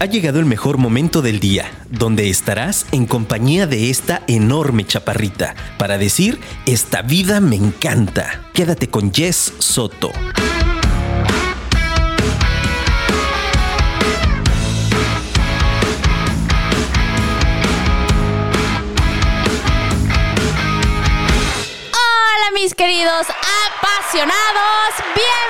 Ha llegado el mejor momento del día, donde estarás en compañía de esta enorme chaparrita para decir, esta vida me encanta. Quédate con Jess Soto. Mis queridos apasionados,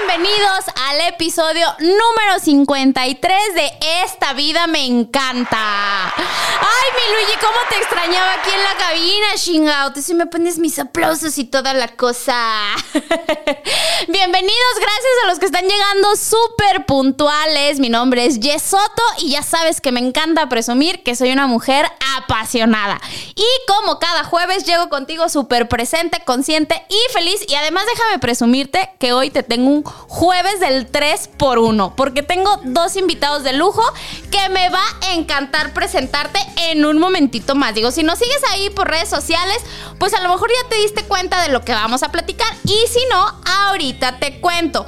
bienvenidos al episodio número 53 de Esta vida me encanta. Ay, mi Luigi, cómo te extrañaba aquí en la cabina, chingout. Si me pones mis aplausos y toda la cosa. Bienvenidos, gracias a los que están llegando súper puntuales. Mi nombre es Jess Soto y ya sabes que me encanta presumir que soy una mujer apasionada. Y como cada jueves llego contigo súper presente, consciente y feliz. Y además déjame que hoy te tengo un jueves del 3 por 1 porque tengo dos invitados de lujo que me va a encantar presentarte en un momentito más. Digo, si nos sigues ahí por redes sociales, pues a lo mejor ya te diste cuenta de lo que vamos a platicar. Y si no, ahorita te cuento.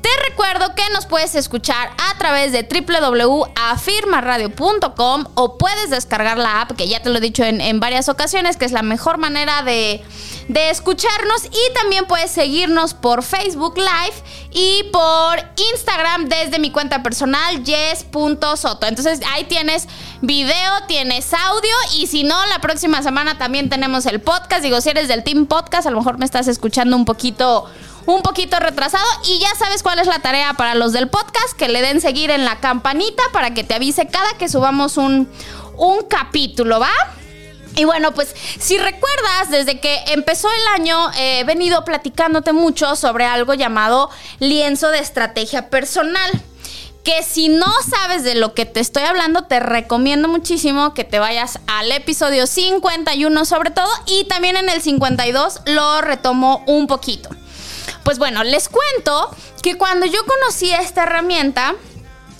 Te recuerdo que nos puedes escuchar a través de www.afirmaradio.com o puedes descargar la app, que ya te lo he dicho en, en varias ocasiones, que es la mejor manera de, de escucharnos. Y también puedes seguirnos por Facebook Live y por Instagram desde mi cuenta personal, yes.soto. Entonces ahí tienes video, tienes audio y si no, la próxima semana también tenemos el podcast. Digo, si eres del Team Podcast, a lo mejor me estás escuchando un poquito un poquito retrasado y ya sabes cuál es la tarea para los del podcast, que le den seguir en la campanita para que te avise cada que subamos un, un capítulo, ¿va? Y bueno, pues si recuerdas, desde que empezó el año eh, he venido platicándote mucho sobre algo llamado lienzo de estrategia personal. Que si no sabes de lo que te estoy hablando, te recomiendo muchísimo que te vayas al episodio 51 sobre todo y también en el 52 lo retomo un poquito. Pues bueno, les cuento que cuando yo conocí esta herramienta,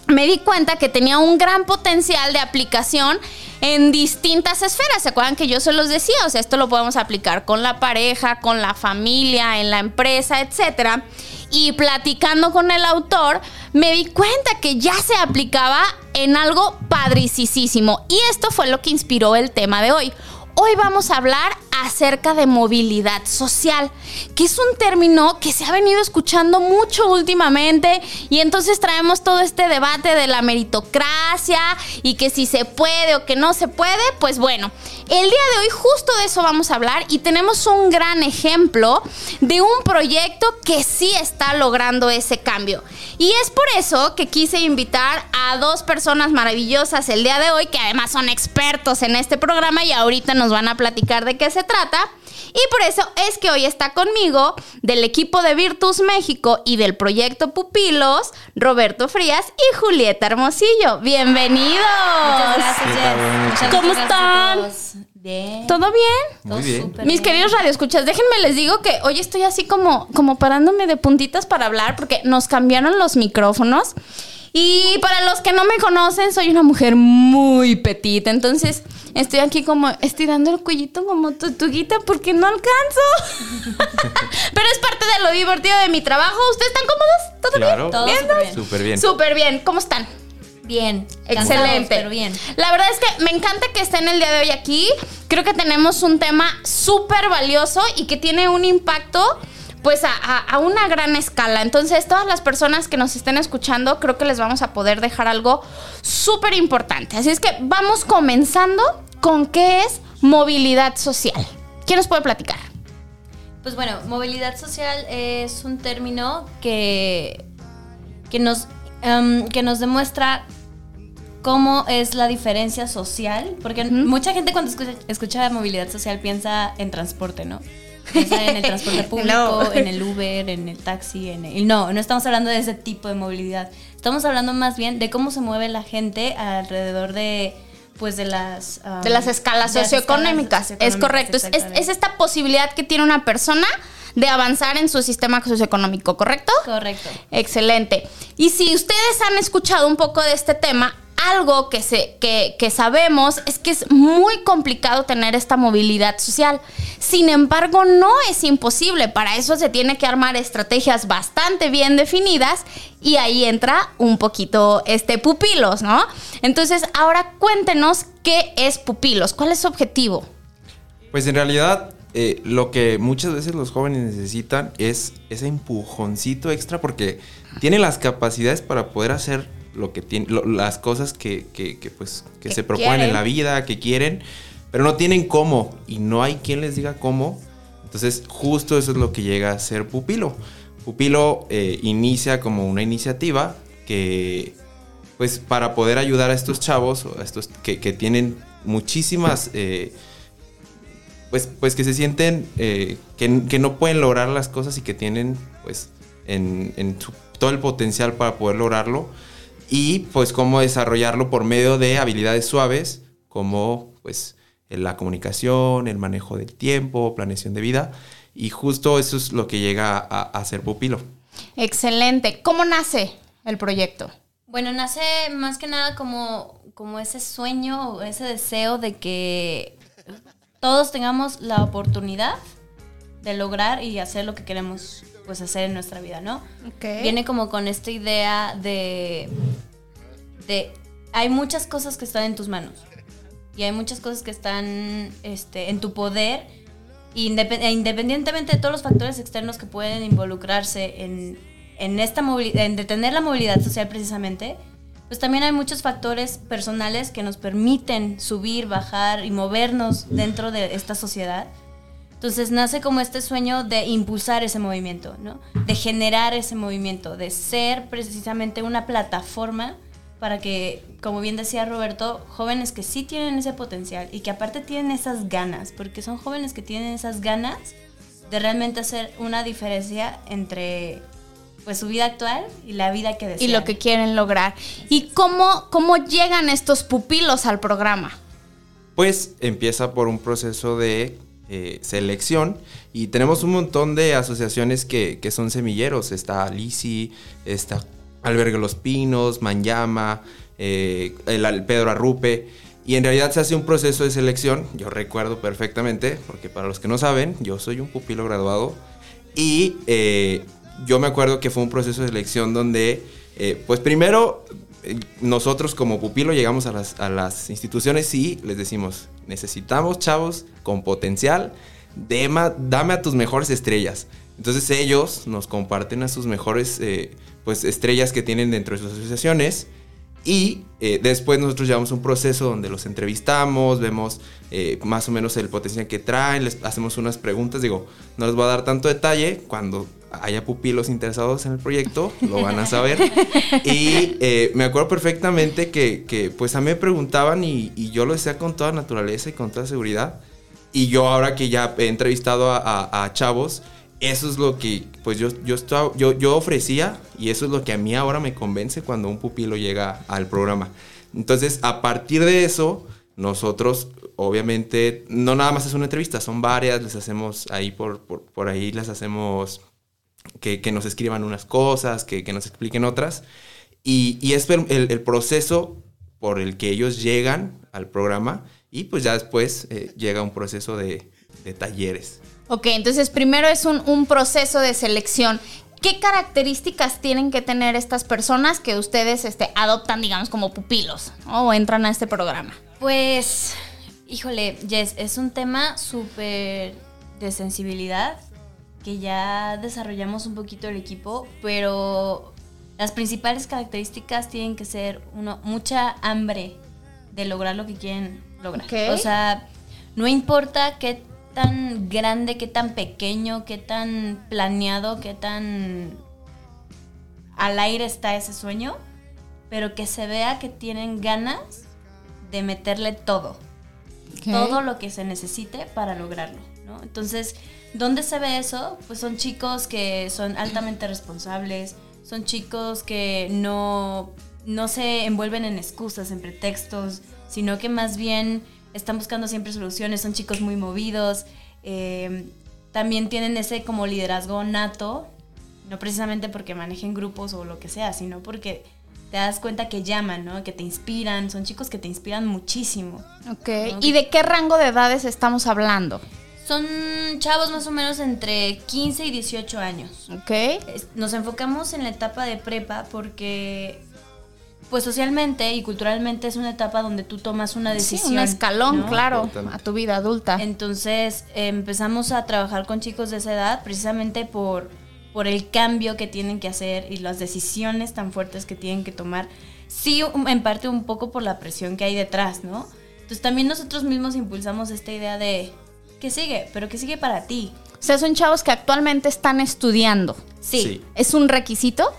me di cuenta que tenía un gran potencial de aplicación en distintas esferas. ¿Se acuerdan que yo se los decía? O sea, esto lo podemos aplicar con la pareja, con la familia, en la empresa, etcétera. Y platicando con el autor, me di cuenta que ya se aplicaba en algo padricísimo. Y esto fue lo que inspiró el tema de hoy. Hoy vamos a hablar acerca de movilidad social, que es un término que se ha venido escuchando mucho últimamente y entonces traemos todo este debate de la meritocracia y que si se puede o que no se puede, pues bueno, el día de hoy justo de eso vamos a hablar y tenemos un gran ejemplo de un proyecto que sí está logrando ese cambio. Y es por eso que quise invitar a dos personas maravillosas el día de hoy, que además son expertos en este programa y ahorita nos van a platicar de qué se trata. Y por eso es que hoy está conmigo del equipo de Virtus México y del proyecto Pupilos, Roberto Frías y Julieta Hermosillo. Bienvenidos. Muchas gracias, Jess. Muchas ¿Cómo gracias están? Bien. ¿Todo bien? Todo Muy bien. súper Mis queridos radioescuchas, déjenme les digo que hoy estoy así como, como parándome de puntitas para hablar porque nos cambiaron los micrófonos. Y para los que no me conocen, soy una mujer muy petita. Entonces estoy aquí como estirando el cuellito como tortuguita porque no alcanzo. Pero es parte de lo divertido de mi trabajo. ¿Ustedes están cómodos? ¿Todo Claro. Todo ¿Bien? súper bien. Súper bien. Súper bien. ¿Cómo están? Bien. Excelente. pero bien. La verdad es que me encanta que estén el día de hoy aquí. Creo que tenemos un tema súper valioso y que tiene un impacto pues a, a- a una gran escala. Entonces, todas las personas que nos estén escuchando, creo que les vamos a poder dejar algo súper importante. Así es que vamos comenzando con qué es movilidad social. ¿Quién nos puede platicar? Pues bueno, movilidad social es un término que, que, nos, em, que nos demuestra cómo es la diferencia social. Porque mucha gente cuando escucha, escucha movilidad social piensa en transporte, ¿no? En el transporte público, No. en el Uber, en el taxi, en el... No, no estamos hablando de ese tipo de movilidad. Estamos hablando más bien de cómo se mueve la gente alrededor de pues de las um, de las escalas de las socioeconómicas. escalas es correcto. Es esta posibilidad que tiene una persona de avanzar en su sistema socioeconómico, ¿correcto? correcto. Excelente. Y si ustedes han escuchado un poco de este tema, algo que, se, que, que sabemos es que es muy complicado tener esta movilidad social. Sin embargo, no es imposible. Para eso se tiene que armar estrategias bastante bien definidas y ahí entra un poquito este pupilos, ¿no? Entonces, ahora cuéntenos qué es pupilos, cuál es su objetivo. Pues en realidad eh, lo que muchas veces los jóvenes necesitan es ese empujoncito extra porque tienen las capacidades para poder hacer lo que tienen, las cosas que, pues, que, se proponen en la vida, que quieren, pero no tienen cómo y no hay quien les diga cómo. Entonces justo eso es lo que llega a ser Pupilo. Pupilo eh, inicia como una iniciativa que pues para poder ayudar a estos chavos, a estos que, tienen muchísimas... Eh, pues, pues que se sienten eh, que, no pueden lograr las cosas y que tienen pues en, todo el potencial para poder lograrlo y pues cómo desarrollarlo por medio de habilidades suaves como pues la comunicación, el manejo del tiempo, planeación de vida y justo eso es lo que llega a, a ser pupilo. Excelente. ¿Cómo nace el proyecto? Bueno, nace más que nada como, como ese sueño, ese deseo de que todos tengamos la oportunidad de lograr y hacer lo que queremos pues hacer en nuestra vida, ¿no? Viene como con esta idea de, de hay muchas cosas que están en tus manos y hay muchas cosas que están este, en tu poder e independientemente de todos los factores externos que pueden involucrarse en, en esta movilidad, en detener la movilidad social precisamente, pues también hay muchos factores personales que nos permiten subir, bajar y movernos dentro de esta sociedad. Entonces nace como este sueño de impulsar ese movimiento, ¿no? De generar ese movimiento, de ser precisamente una plataforma para que, como bien decía Roberto, jóvenes que sí tienen ese potencial y que aparte tienen esas ganas, porque son jóvenes que tienen esas ganas de realmente hacer una diferencia entre pues su vida actual y la vida que desean. Y lo que quieren lograr. ¿Y cómo, cómo llegan estos pupilos al programa? Pues empieza por un proceso de eh, selección y tenemos un montón de asociaciones que, son semilleros. Está Lisi, está Albergue Los Pinos, Manyama, eh, el, Pedro Arrupe. Y en realidad se hace un proceso de selección, yo recuerdo perfectamente, porque para los que no saben, yo soy un pupilo graduado. Y eh, yo me acuerdo que fue un proceso de selección donde, pues primero, nosotros como pupilo llegamos a las, instituciones y les decimos, necesitamos chavos con potencial, dame a tus mejores estrellas. Entonces ellos nos comparten a sus mejores eh, pues, estrellas que tienen dentro de sus asociaciones y después nosotros llevamos un proceso donde los entrevistamos, vemos más o menos el potencial que traen, les hacemos unas preguntas. Digo, no les voy a dar tanto detalle cuando haya pupilos interesados en el proyecto, lo van a saber. y eh, me acuerdo perfectamente que, pues a mí me preguntaban y, yo lo decía con toda naturaleza y con toda seguridad. Y yo ahora que ya he entrevistado a, chavos, eso es lo que pues yo, yo, yo, yo ofrecía y eso es lo que a mí ahora me convence cuando un pupilo llega al programa. Entonces, a partir de eso, nosotros obviamente no nada más es una entrevista, son varias, les hacemos ahí por, por, por ahí, les hacemos que, nos escriban unas cosas, que, nos expliquen otras. Y, es el, proceso por el que ellos llegan al programa y pues ya después eh, llega un proceso de, talleres. Ok, entonces primero es un, proceso de selección. ¿Qué características tienen que tener estas personas que ustedes este, adoptan, digamos, como pupilos o entran a este programa? Pues, híjole, Jess, es un tema súper de sensibilidad que ya desarrollamos un poquito el equipo, pero las principales características tienen que ser uno, mucha hambre de lograr lo que quieren lograr. O sea, no importa qué tan grande, qué tan pequeño, qué tan planeado, qué tan al aire está ese sueño, pero que se vea que tienen ganas de meterle todo. Todo lo que se necesite para lograrlo. ¿no? Entonces, ¿Dónde se ve eso? Pues son chicos que son altamente responsables, son chicos que no, no se envuelven en excusas, en pretextos, sino que más bien están buscando siempre soluciones, son chicos muy movidos, eh, también tienen ese como liderazgo nato, no precisamente porque manejen grupos o lo que sea, sino porque te das cuenta que llaman, ¿no? Que te inspiran, son chicos que te inspiran muchísimo. Ok. ¿Y de qué rango de edades estamos hablando? Son chavos más o menos entre 15 y 18 años. Ok. Nos enfocamos en la etapa de prepa porque, pues socialmente y culturalmente es una etapa donde tú tomas una Sí, decisión. un escalón, ¿no? claro, a tu vida adulta. Entonces eh, empezamos a trabajar con chicos de esa edad precisamente por, por el cambio que tienen que hacer y las decisiones tan fuertes que tienen que tomar. Sí, un- en parte un poco por la presión que hay detrás, ¿no? Entonces también nosotros mismos impulsamos esta idea de, ¿qué sigue? Pero ¿qué sigue para ti? O sea, son chavos que actualmente están estudiando. Sí. Sí. ¿Es un requisito?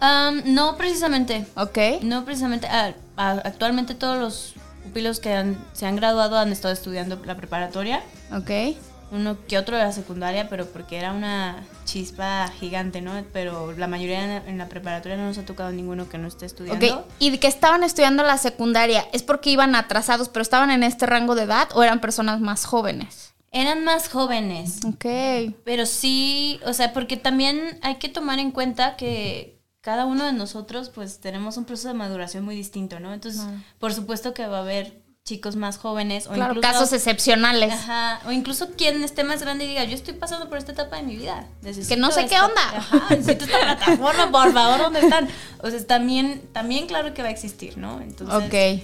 Am, no precisamente. Ok. No precisamente. ah, ah, actualmente todos los pupilos que han- se han graduado han estado estudiando la preparatoria. Ok. Uno que otro de la secundaria, pero porque era una chispa gigante, ¿no? Pero la mayoría en, en la preparatoria no nos ha tocado ninguno que no esté estudiando. Ok. ¿Y de que estaban estudiando la secundaria es porque iban atrasados, pero estaban en este rango de edad o eran personas más jóvenes? Eran más jóvenes. Ok. Pero sí, o sea, porque también hay que tomar en cuenta que cada uno de nosotros pues tenemos un proceso de maduración muy distinto, ¿no? Entonces, por supuesto que va a haber chicos más jóvenes o Claro, incluso casos excepcionales. Ajá, o incluso quien esté más grande y diga, yo estoy pasando por esta etapa de mi vida. Necesito Que no sé qué onda. Ajá, necesito esta plataforma, por favor, ¿dónde están? O sea, también, también claro que va a existir, ¿no? Entonces, Ok.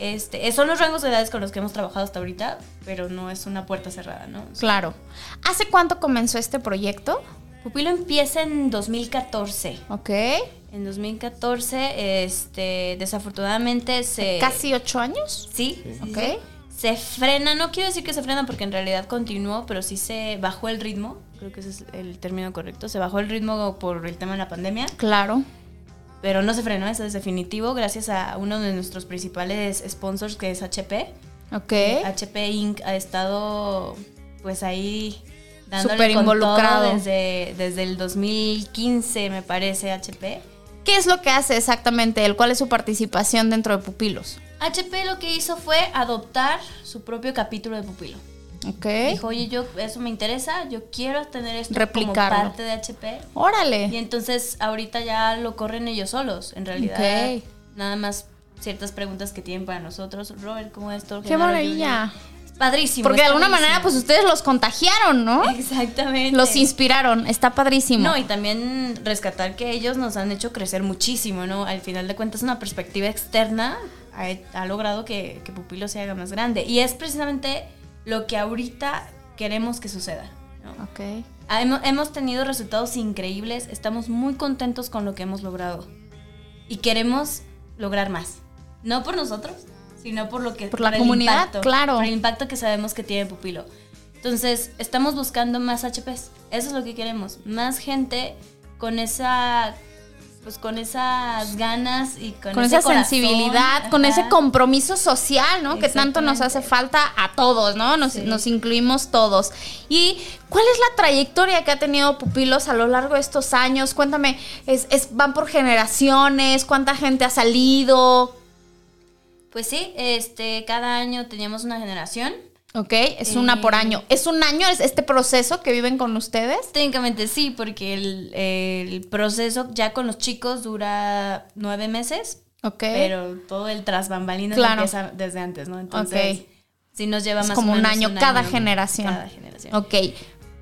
este, son los rangos de edades con los que hemos trabajado hasta ahorita, pero no es una puerta cerrada, ¿no? Claro. ¿Hace cuánto comenzó este proyecto? Pupilo empieza en 2014. Ok. En 2014, este, desafortunadamente se... ¿Casi ocho años? Sí, sí, Ok. sí. Se frena, no quiero decir que se frena porque en realidad continuó, pero sí se bajó el ritmo, creo que ese es el término correcto, se bajó el ritmo por el tema de la pandemia, Claro. pero no se frenó, eso es definitivo, gracias a uno de nuestros principales sponsors que es HP. Ok. HP Inc. ha estado pues ahí dándole Súper con involucrado. todo desde, desde el 2015 me parece HP. ¿Qué es lo que hace exactamente él? ¿Cuál es su participación dentro de Pupilos? HP lo que hizo fue adoptar su propio capítulo de Pupilo. Ok. Dijo, oye, yo eso me interesa, yo quiero tener esto Replicarlo. como parte de HP. Y Órale. entonces ahorita ya lo corren ellos solos, en realidad. Ok. Nada más ciertas preguntas que tienen para nosotros. Robert, ¿cómo es esto? Qué maravilla. Es padrísimo. Porque de alguna padrísimo. manera, pues ustedes los contagiaron, ¿no? Exactamente. Los inspiraron. Está padrísimo. No, y también rescatar que ellos nos han hecho crecer muchísimo, ¿no? Al final de cuentas, una perspectiva externa ha, ha logrado que, que Pupilo se haga más grande. Y es precisamente lo que ahorita queremos que suceda, ¿no? Ok. Hemos tenido resultados increíbles, estamos muy contentos con lo que hemos logrado. Y queremos lograr más. No por nosotros, sino por lo que Por la comunidad, impacto, claro. Por el impacto que sabemos que tiene Pupilo. Entonces, estamos buscando más HPs. Eso es lo que queremos. Más gente con esa pues con esas ganas y con, Con esa corazón. sensibilidad, con ese compromiso social, ¿no? Que tanto nos hace falta a todos, ¿no? Nos, Sí. nos incluimos todos. ¿Y cuál es la trayectoria que ha tenido Pupilos a lo largo de estos años? Cuéntame, ¿es, es- ¿van por generaciones? ¿Cuánta gente ha salido? Pues sí, este, cada año teníamos una generación. Ok, es una por Eh, año. ¿Es un año es este proceso que viven con ustedes? Técnicamente sí, porque el, el proceso ya con los chicos dura nueve meses, Ok. pero todo el tras bambalinas Claro. empieza desde antes, ¿no? Entonces, Ok. sí nos lleva Es más como o un año cada generación. Cada generación. Ok.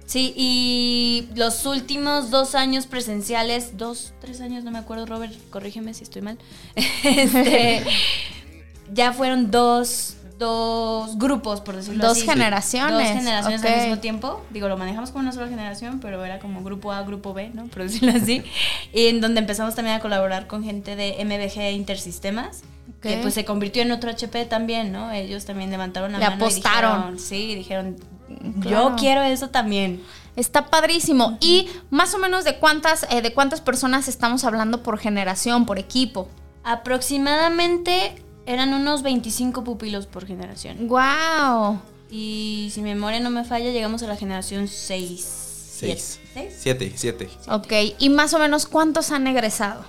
Sí, y los últimos dos años presenciales, dos, tres años, no me acuerdo, Robert, corrígeme si estoy mal. Este, ya fueron dos, dos grupos, por decirlo Dos así. generaciones, Dos generaciones al mismo tiempo. Digo, lo manejamos como una sola generación, pero era como grupo A, grupo B, ¿no? Por decirlo así. y en donde empezamos también a colaborar con gente de MBG Intersistemas. Que pues se convirtió en otro HP también, ¿no? Ellos también levantaron la Le mano. y apostaron. dijeron, sí, dijeron, Claro. yo quiero eso también. Está padrísimo. Y más o menos de cuántas, eh, de cuántas personas estamos hablando por generación, por equipo. Aproximadamente eran unos 25 pupilos por generación. Wow. Y si mi memoria no me falla, llegamos a la generación 6. Seis. ¿Seis? Siete, siete. Ok. ¿Y más o menos cuántos han egresado?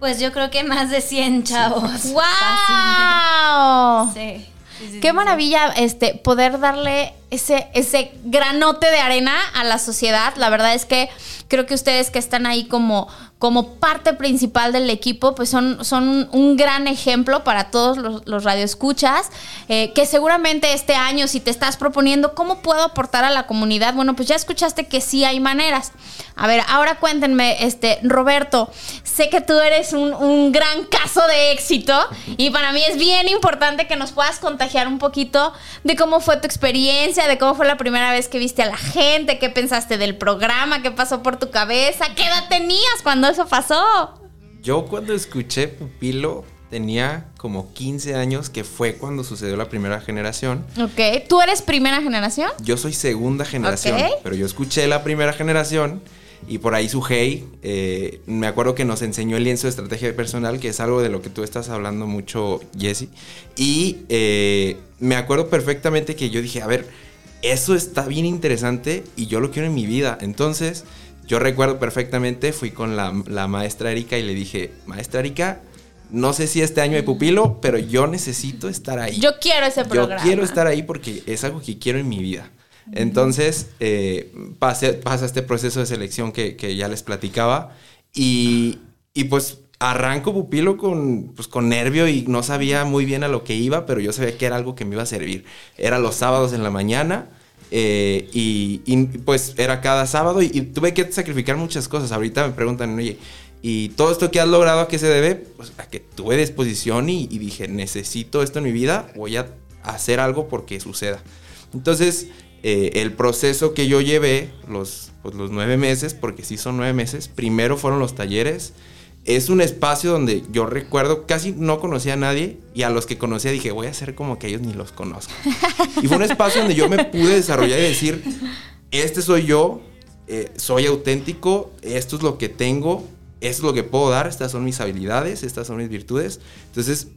Pues yo creo que más de 100 chavos. ¡Wow! Fácil. Sí. sí, sí, Qué sí, maravilla este poder darle ese, ese granote de arena a la sociedad. La verdad es que creo que ustedes que están ahí como, como parte principal del equipo, pues son, son un gran ejemplo para todos los, los radioescuchas, eh, que seguramente este año si te estás proponiendo cómo puedo aportar a la comunidad, bueno, pues ya escuchaste que sí hay maneras. A ver, ahora cuéntenme, este, Roberto, sé que tú eres un, un gran caso de éxito y para mí es bien importante que nos puedas contagiar un poquito de cómo fue tu experiencia, de cómo fue la primera vez que viste a la gente, qué pensaste del programa, qué pasó por tu cabeza, qué edad tenías cuando eso pasó. Yo cuando escuché Pupilo tenía como 15 años, que fue cuando sucedió la primera generación. Ok, ¿tú eres primera generación? Yo soy segunda generación, Ok. pero yo escuché la primera generación y por ahí su hey, eh, me acuerdo que nos enseñó el lienzo de estrategia personal, que es algo de lo que tú estás hablando mucho, Jesse. Y eh, me acuerdo perfectamente que yo dije, a ver, eso está bien interesante y yo lo quiero en mi vida. Entonces, yo recuerdo perfectamente, fui con la, la maestra Erika y le dije, maestra Erika, no sé si este año hay pupilo, pero yo necesito estar ahí. Yo quiero ese programa. Yo quiero estar ahí porque es algo que quiero en mi vida. Entonces, eh, pasé- pasa este proceso de selección que, que ya les platicaba y, y pues arranco pupilo con, pues, con nervio y no sabía muy bien a lo que iba, pero yo sabía que era algo que me iba a servir. Era los sábados en la mañana eh, y, pues era cada sábado y, tuve que sacrificar muchas cosas. Ahorita me preguntan, oye, ¿y todo esto que has logrado a qué se debe? Pues a que tuve disposición y, y dije, necesito esto en mi vida, voy a hacer algo porque suceda. Entonces, eh, el proceso que yo llevé, los, pues, los nueve meses, porque sí son nueve meses, primero fueron los talleres. Es un espacio donde yo recuerdo, casi no conocía a nadie y a los que conocía dije, voy a hacer como que ellos ni los conozco. y fue un espacio donde yo me pude desarrollar y decir, este soy yo, eh, soy auténtico, esto es lo que tengo, esto es lo que puedo dar, estas son mis habilidades, estas son mis virtudes. Entonces,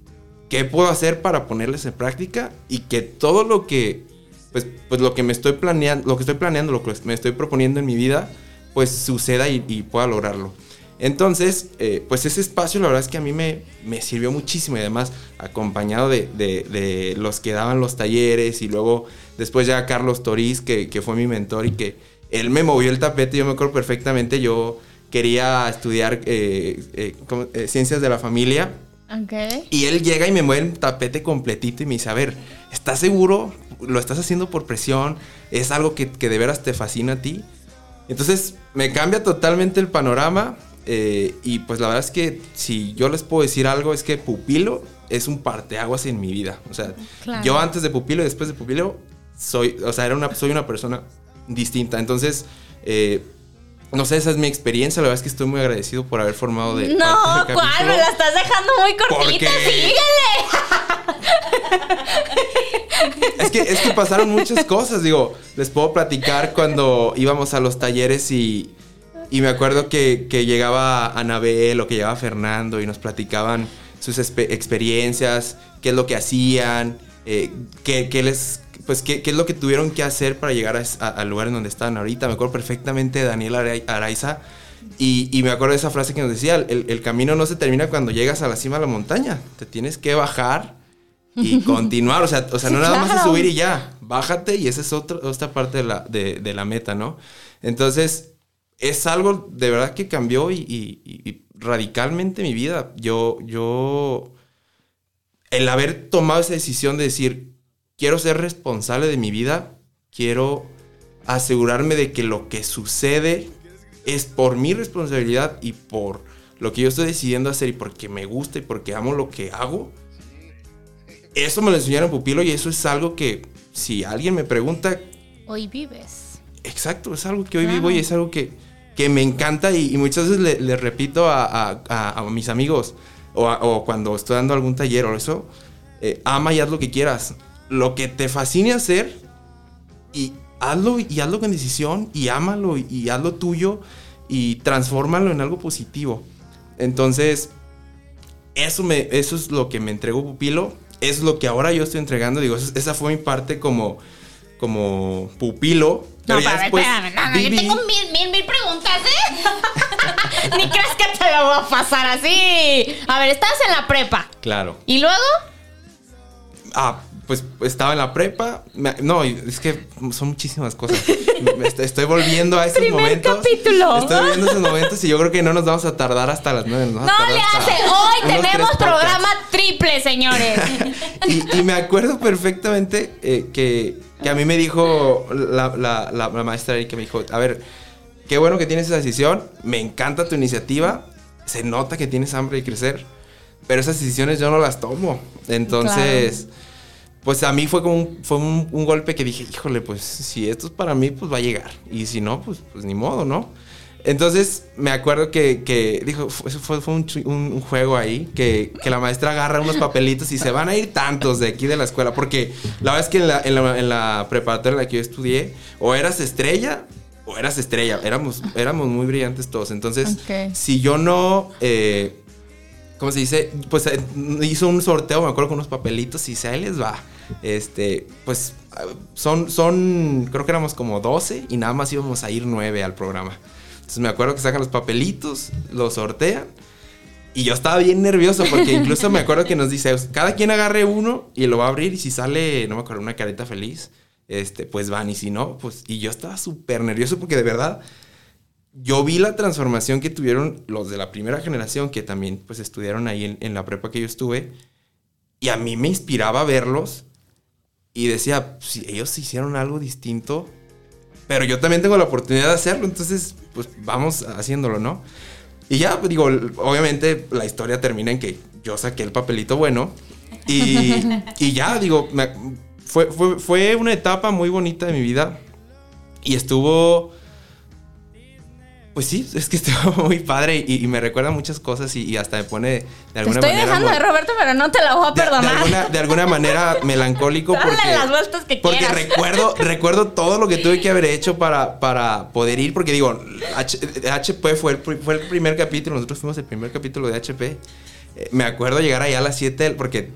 ¿qué puedo hacer para ponerles en práctica? Y que todo lo que, pues, pues lo que me estoy planeando, lo que estoy planeando, lo que me estoy proponiendo en mi vida, pues suceda y, y pueda lograrlo. Entonces, eh, pues ese espacio la verdad es que a mí me, me sirvió muchísimo y además acompañado de, de- de los que daban los talleres y luego después ya Carlos Toriz, que, que fue mi mentor y que él me movió el tapete, yo me acuerdo perfectamente, yo quería estudiar eh, eh, ciencias de la familia Ok. y él llega y me mueve el tapete completito y me dice, a ver, ¿estás seguro? ¿Lo estás haciendo por presión? ¿Es algo que, que de veras te fascina a ti? Entonces me cambia totalmente el panorama eh, y pues la verdad es que si yo les puedo decir algo es que Pupilo es un parteaguas en mi vida. O sea, Claro. yo antes de Pupilo y después de Pupilo soy, o sea, era una, soy una persona distinta. Entonces, eh, no sé, esa es mi experiencia. La verdad es que estoy muy agradecido por haber formado de... No, parte del ¿cuál? Me la estás dejando muy cortita. Síguele. Es que, es que pasaron muchas cosas, digo, les puedo platicar cuando íbamos a los talleres y, y me acuerdo que, que llegaba Anabel o que llegaba Fernando y nos platicaban sus experiencias, qué es lo que hacían, eh, qué, qué les, pues qué, qué es lo que tuvieron que hacer para llegar al lugar en donde están ahorita. Me acuerdo perfectamente de Daniel Arai- Araiza y, y me acuerdo de esa frase que nos decía, el, el camino no se termina cuando llegas a la cima de la montaña, te tienes que bajar y continuar, o sea, o sea Sí, no nada más es claro. subir y ya, bájate y esa es otra, otra parte de la, de, de la meta, ¿no? Entonces, es algo de verdad que cambió y, y- y- y radicalmente mi vida. Yo, yo, el haber tomado esa decisión de decir, quiero ser responsable de mi vida, quiero asegurarme de que lo que sucede es por mi responsabilidad y por lo que yo estoy decidiendo hacer y porque me gusta y porque amo lo que hago. Eso me lo enseñaron Pupilo y eso es algo que si alguien me pregunta, Hoy vives. exacto, es algo que hoy Claro. vivo y es algo que, que me encanta y, muchas veces le, le repito a, mis amigos o, cuando estoy dando algún taller o eso, eh, ama y haz lo que quieras. Lo que te fascine hacer y hazlo y hazlo con decisión y ámalo y, y hazlo tuyo y transfórmalo en algo positivo. Entonces, eso, eso es lo que me entregó Pupilo. Es lo que ahora yo estoy entregando. Digo, esa fue mi parte como, como pupilo. No, Pero ya a ver, espérame, no, no, yo tengo mil, mil, mil preguntas, ¿eh? Ni crees que te lo voy a pasar así. A ver, estás en la prepa. Claro. ¿Y luego? Ah, pues estaba en la prepa. No, es que son muchísimas cosas. Estoy, volviendo a esos Primer momentos. capítulo. Estoy viendo esos momentos y yo creo que no nos vamos a tardar hasta las nueve. a No le hace. Hoy tenemos programa triple, señores. Y, y me acuerdo perfectamente eh, que, que a mí me dijo la, la- la- la maestra y que me dijo, a ver, qué bueno que tienes esa decisión, me encanta tu iniciativa, se nota que tienes hambre de crecer, pero esas decisiones yo no las tomo. Entonces, pues a mí fue como un, fue un, un golpe que dije, híjole, pues si esto es para mí, pues va a llegar. Y si no, pues, pues ni modo, ¿no? Entonces me acuerdo que, que dijo, fue, fue, fue un, chu- un- un juego ahí, que, que la maestra agarra unos papelitos y se van a ir tantos de aquí de la escuela, porque la verdad es que en la, en la, en la preparatoria en la que yo estudié, o eras estrella o eras estrella, éramos, éramos muy brillantes todos. Entonces, si yo no... eh, ¿Cómo se dice? Pues eh, hizo un sorteo, me acuerdo, con unos papelitos y se ahí les va. Este, pues ah, son, son, creo que éramos como 12 y nada más íbamos a ir 9 al programa. Entonces me acuerdo que sacan los papelitos, los sortean y yo estaba bien nervioso porque incluso me acuerdo que nos dice, cada quien agarre uno y lo va a abrir y si sale, no me acuerdo, una careta feliz, este, pues van y si no, pues, y yo estaba súper nervioso porque de verdad yo vi la transformación que tuvieron los de la primera generación que también pues estudiaron ahí en, en la prepa que yo estuve y a mí me inspiraba verlos y decía, si ellos hicieron algo distinto, pero yo también tengo la oportunidad de hacerlo, entonces pues vamos haciéndolo, ¿no? Y ya, pues, digo, obviamente la historia termina en que yo saqué el papelito bueno y, y ya, digo, me- fue, fue, fue una etapa muy bonita de mi vida y estuvo... Pues sí, es que estuvo muy padre y, y me recuerda muchas cosas y, y hasta me pone de Te alguna estoy manera... dejando de Roberto, pero no te la voy a de, de perdonar. alguna, de alguna manera melancólico Dale porque, las vueltas que porque quieras. recuerdo, recuerdo todo lo que tuve que haber hecho para, para poder ir, porque digo, H- HP fue el, fue el primer capítulo, nosotros fuimos el primer capítulo de HP. Eh, me acuerdo llegar allá a las 7, porque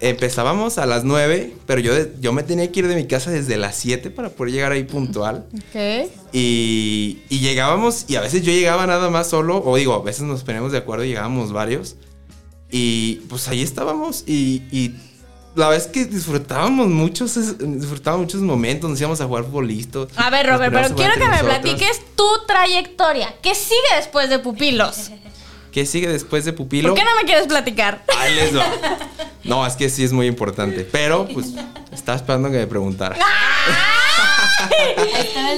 empezábamos a las 9, pero yo, yo me tenía que ir de mi casa desde las 7 para poder llegar ahí puntual. Ok. Y, y llegábamos, y a veces yo llegaba nada más solo, o digo, a veces nos poníamos de acuerdo y llegábamos varios. Y pues ahí estábamos, y, y la vez que disfrutábamos muchos, es- disfrutábamos muchos momentos, nos íbamos a jugar futbolistas. A ver, Robert, pero quiero que me platiques tu trayectoria. ¿Qué sigue después de Pupilos? ¿Qué sigue después de Pupilo? ¿Por qué no me quieres platicar? Ahí les va. No, es que sí es muy importante. Pero, pues, estaba esperando que me preguntara.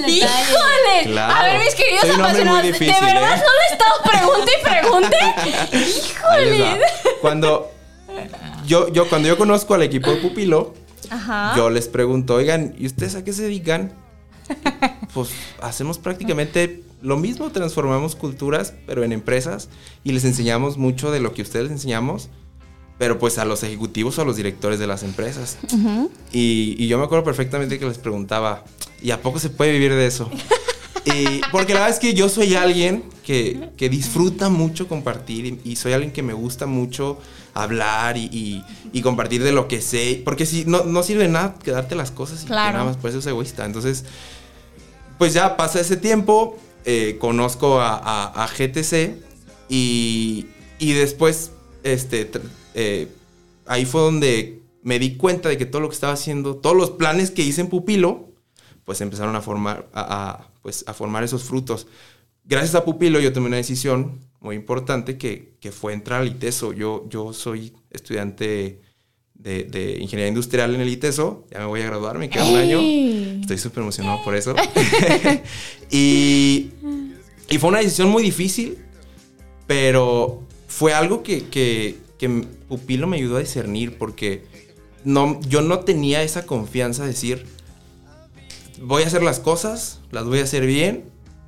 ¡Híjole! Claro. A ver, mis queridos apasionados, difícil, ¿de verdad ¿eh? solo he estado pregunte y pregunte? ¡Híjole! Cuando yo, yo, cuando yo conozco al equipo de Pupilo, Ajá. yo les pregunto, oigan, ¿y ustedes a qué se dedican? Pues hacemos prácticamente lo mismo, transformamos culturas, pero en empresas, y les enseñamos mucho de lo que ustedes les enseñamos, pero pues a los ejecutivos o a los directores de las empresas. y, y yo me acuerdo perfectamente que les preguntaba, ¿y a poco se puede vivir de eso? Y- porque la verdad es que yo soy alguien que, que disfruta mucho compartir y, y soy alguien que me gusta mucho hablar y, y- compartir de lo que sé. Porque si no, no sirve nada quedarte las cosas y que nada más por eso es egoísta. Entonces, pues ya pasa ese tiempo, eh, conozco a, a- GTC y, y después, este, eh, ahí fue donde me di cuenta de que todo lo que estaba haciendo, todos los planes que hice en Pupilo, pues empezaron a formar, a, a, pues, a formar esos frutos. Gracias a Pupilo yo tomé una decisión muy importante que, que fue entrar al ITESO. Yo, yo soy estudiante de, de ingeniería industrial en el ITESO, ya me voy a graduar, me queda un año. Estoy súper emocionado por eso. y, y fue una decisión muy difícil, pero fue algo que, que, que Pupilo me ayudó a discernir porque no, yo no tenía esa confianza de decir, voy a hacer las cosas, las voy a hacer bien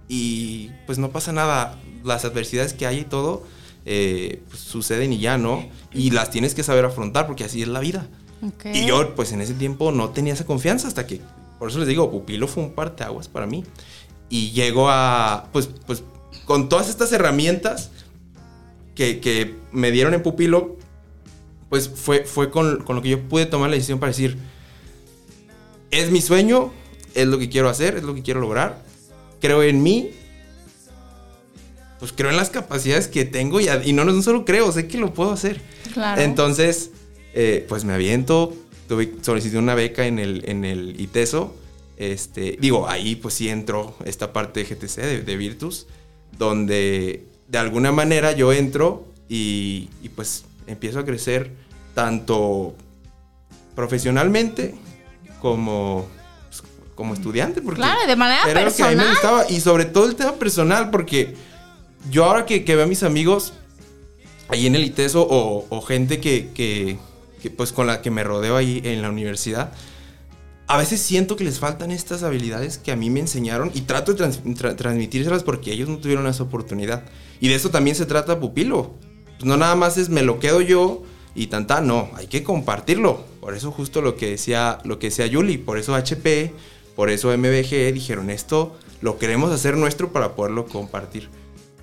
y pues no pasa nada. Las adversidades que hay y todo eh, pues, suceden y ya, ¿no? Y las tienes que saber afrontar porque así es la vida. Y yo, pues en ese tiempo no tenía esa confianza hasta que, por eso les digo, Pupilo fue un parteaguas para mí. Y llego a, pues, pues, con todas estas herramientas que, que me dieron en Pupilo, pues fue, fue con, con lo que yo pude tomar la decisión para decir, es mi sueño, es lo que quiero hacer, es lo que quiero lograr, creo en mí, pues creo en las capacidades que tengo y, no, no solo creo, sé que lo puedo hacer. Claro. Entonces, eh, pues me aviento, tuve, solicité una beca en el, en el ITESO. Este, digo, ahí pues sí entró esta parte de GTC, de, de Virtus, donde de alguna manera yo entro y, y pues empiezo a crecer tanto profesionalmente como, pues, como estudiante. Porque Claro, de manera era lo que a mí me personal. gustaba. Y sobre todo el tema personal, porque yo ahora que, veo a mis amigos ahí en el ITESO o, gente que, pues con la que me rodeo ahí en la universidad, a veces siento que les faltan estas habilidades que a mí me enseñaron y trato de trans- tra- transmitírselas porque ellos no tuvieron esa oportunidad. Y de eso también se trata Pupilo. Pues no nada más es me lo quedo yo y tanta, no, hay que compartirlo. Por eso justo lo que decía, lo que decía Yuli, por eso HP, por eso MBG dijeron esto lo queremos hacer nuestro para poderlo compartir.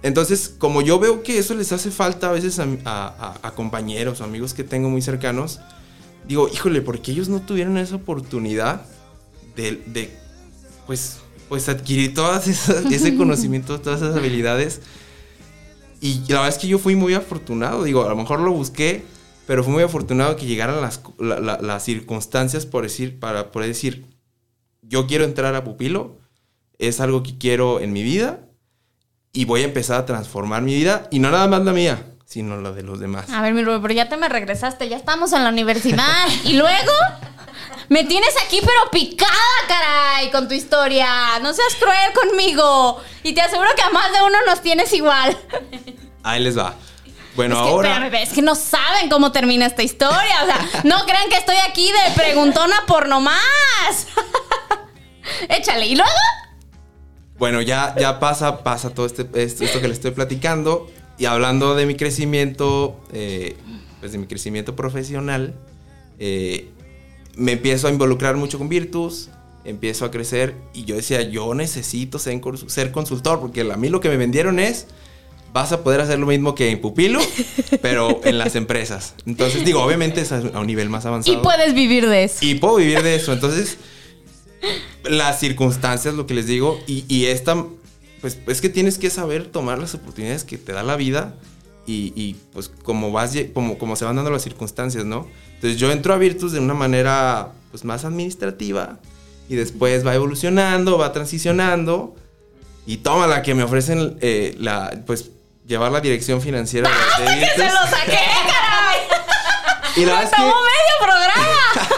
Entonces, como yo veo que eso les hace falta a veces a, a- compañeros o amigos que tengo muy cercanos, digo, híjole, porque ellos no tuvieron esa oportunidad de, de, pues, pues adquirir todas esas, ese conocimiento, todas esas habilidades. Y la verdad es que yo fui muy afortunado, digo, a lo mejor lo busqué, pero fui muy afortunado que llegaran las, la- la- las circunstancias por decir, para poder decir, yo quiero entrar a Pupilo, es algo que quiero en mi vida y voy a empezar a transformar mi vida y no nada más la mía, sino la de los demás. A ver, mi Rubén, pero ya te me regresaste, ya estamos en la universidad. y luego me tienes aquí pero picada, caray, con tu historia. No seas cruel conmigo. Y te aseguro que a más de uno nos tienes igual. Ahí les va. Bueno, es que, ahora... espérame, es que no saben cómo termina esta historia. O sea, no crean que estoy aquí de preguntona por nomás. Échale. ¿Y luego? Bueno, ya, ya pasa, pasa todo este, esto, esto que les estoy platicando. Y hablando de mi crecimiento, eh, pues de mi crecimiento profesional, eh, me empiezo a involucrar mucho con Virtus, empiezo a crecer y yo decía, yo necesito ser, cons- ser consultor, porque a mí lo que me vendieron es, vas a poder hacer lo mismo que en Pupilo, pero en las empresas. Entonces, digo, obviamente es a un nivel más Y avanzado. puedes vivir de eso. Y puedo vivir de eso. Entonces, las circunstancias, lo que les digo, y, y esta, pues es que tienes que saber tomar las oportunidades que te da la vida y, y, pues como vas, como, como se van dando las circunstancias, ¿no? Entonces yo entro a Virtus de una manera pues más administrativa y después va evolucionando, va transicionando y toma la que me ofrecen eh, la, pues llevar la dirección financiera de, de ¡Que se lo saqué, caray! Y la ¡Me tomó medio programa!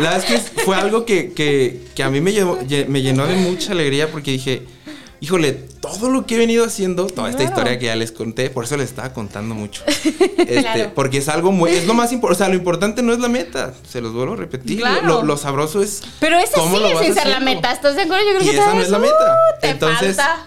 La verdad es que fue algo que, que- que a mí me, llevó- lle- me llenó de mucha alegría porque dije, híjole, todo lo que he venido haciendo, toda esta Claro. historia que ya les conté, por eso les estaba contando mucho. Este, Porque es algo muy, es lo más importante, o sea, lo importante no es la meta, se los vuelvo a repetir, Claro. lo, lo sabroso es... Pero esa vas sin ser la meta, ¿estás de acuerdo? Yo creo Y que esa no es la uh, meta. te Entonces, falta.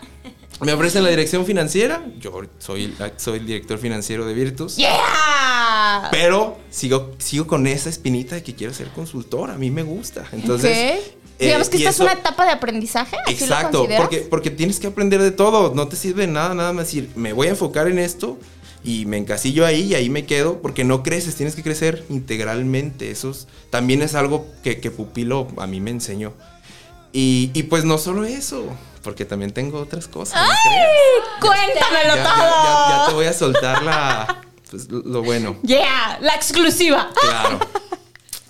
Me ofrecen la dirección financiera, yo soy, soy el director financiero de Virtus. ¡Yeah! Pero sigo, sigo con esa espinita de que quiero ser consultor. A mí me gusta. Entonces. Ok. eh, Digamos que esta es una etapa de aprendizaje. ¿así lo Exacto, porque, porque tienes que aprender de todo. No te sirve nada, nada más decir, me voy a enfocar en esto y me encasillo ahí y ahí me quedo, porque no creces, tienes que crecer integralmente. Eso es- también es algo que, que Pupilo a mí me enseñó. Y, y pues no solo eso, porque también tengo otras cosas. no creas. Cuéntamelo Ya, ya- todo. ya- ya te voy a soltar la, pues, lo bueno. Yeah, la exclusiva. Claro.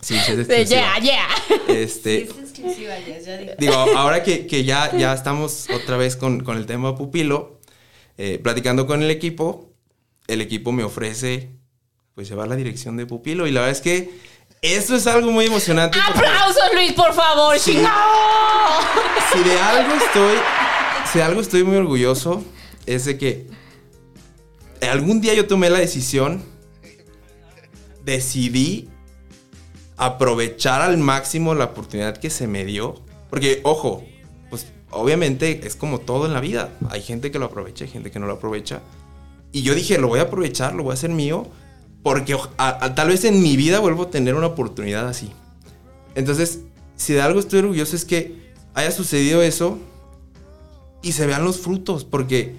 Sí, sí, es Sí, exclusiva. yeah, yeah. Este, Es exclusiva, Jess, ya digo. digo, ahora que, que ya, ya estamos otra vez con, con el tema Pupilo, eh, platicando con el equipo, el equipo me ofrece pues llevar la dirección de Pupilo y la verdad es que eso es algo muy emocionante. ¡Aplausos, Luis, por favor! Si de algo estoy, si de algo estoy muy orgulloso es de que algún día yo tomé la decisión, decidí aprovechar al máximo la oportunidad que se me dio. Porque, ojo, pues obviamente es como todo en la vida. Hay gente que lo aprovecha, hay gente que no lo aprovecha. Y yo dije, lo voy a aprovechar, lo voy a hacer mío, porque oj- a- a- tal vez en mi vida vuelvo a tener una oportunidad así. Entonces, si de algo estoy orgulloso es que haya sucedido eso y se vean los frutos, porque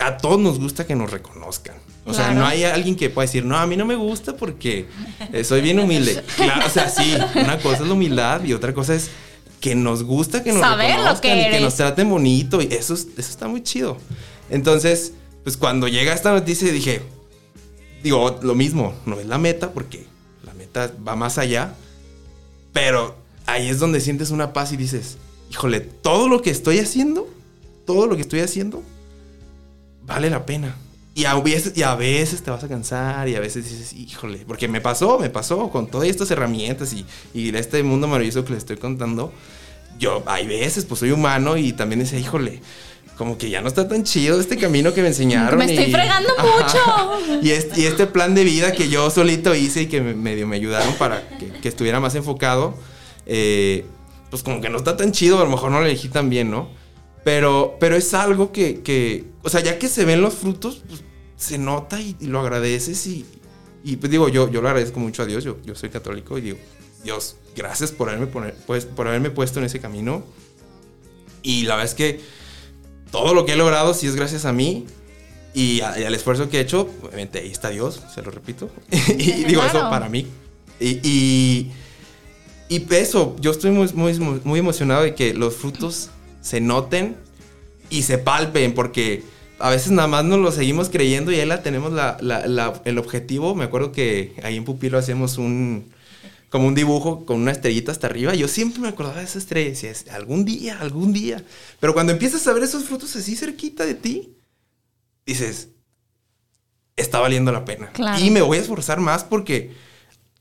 a, a todos nos gusta que nos reconozcan. O sea, no hay alguien que pueda decir, no, a mí no me gusta porque eh, soy bien humilde. Claro, o sea, sí, una cosa es la humildad y otra cosa es que nos gusta que nos Saber reconozcan que y que nos traten bonito y eso, es- eso está muy chido. Entonces, pues cuando llega esta noticia dije, digo, lo mismo, no es la meta porque la meta va más allá, pero ahí es donde sientes una paz y dices, híjole, todo lo que estoy haciendo, todo lo que estoy haciendo, vale la pena. Y a, veces, y a veces te vas a cansar y a veces dices, híjole, porque me pasó, me pasó con todas estas herramientas y, y este mundo maravilloso que les estoy contando. Yo, hay veces, pues soy humano y también decía, híjole, como que ya no está tan chido este camino que me enseñaron. Me estoy y- fregando Ajá. mucho. Y este, y este plan de vida que yo solito hice y que me, medio me ayudaron para que, que estuviera más enfocado, eh, pues como que no está tan chido, a lo mejor no lo elegí tan bien, ¿no? Pero, pero es algo que, que, o sea, ya que se ven los frutos, pues se nota y, y lo agradeces y, y pues digo, yo, yo lo agradezco mucho a Dios, yo, yo soy católico y digo, Dios, gracias por haberme, poner, pues, por haberme puesto en ese camino. Y la verdad es que todo lo que he logrado sí es gracias a mí y, a- y al esfuerzo que he hecho. Obviamente ahí está Dios, se lo repito. y digo eso para mí. Y, y, y eso, yo estoy muy, muy, muy emocionado de que los frutos se noten y se palpen porque a veces nada más nos lo seguimos creyendo y ahí la tenemos la, la- la- el objetivo. Me acuerdo que ahí en Pupilo hacíamos un como un dibujo con una estrellita hasta arriba. Yo siempre me acordaba de esa estrella y decía, algún día, algún día. Pero cuando empiezas a ver esos frutos así cerquita de ti, dices, está valiendo la pena. Claro. Y me voy a esforzar más porque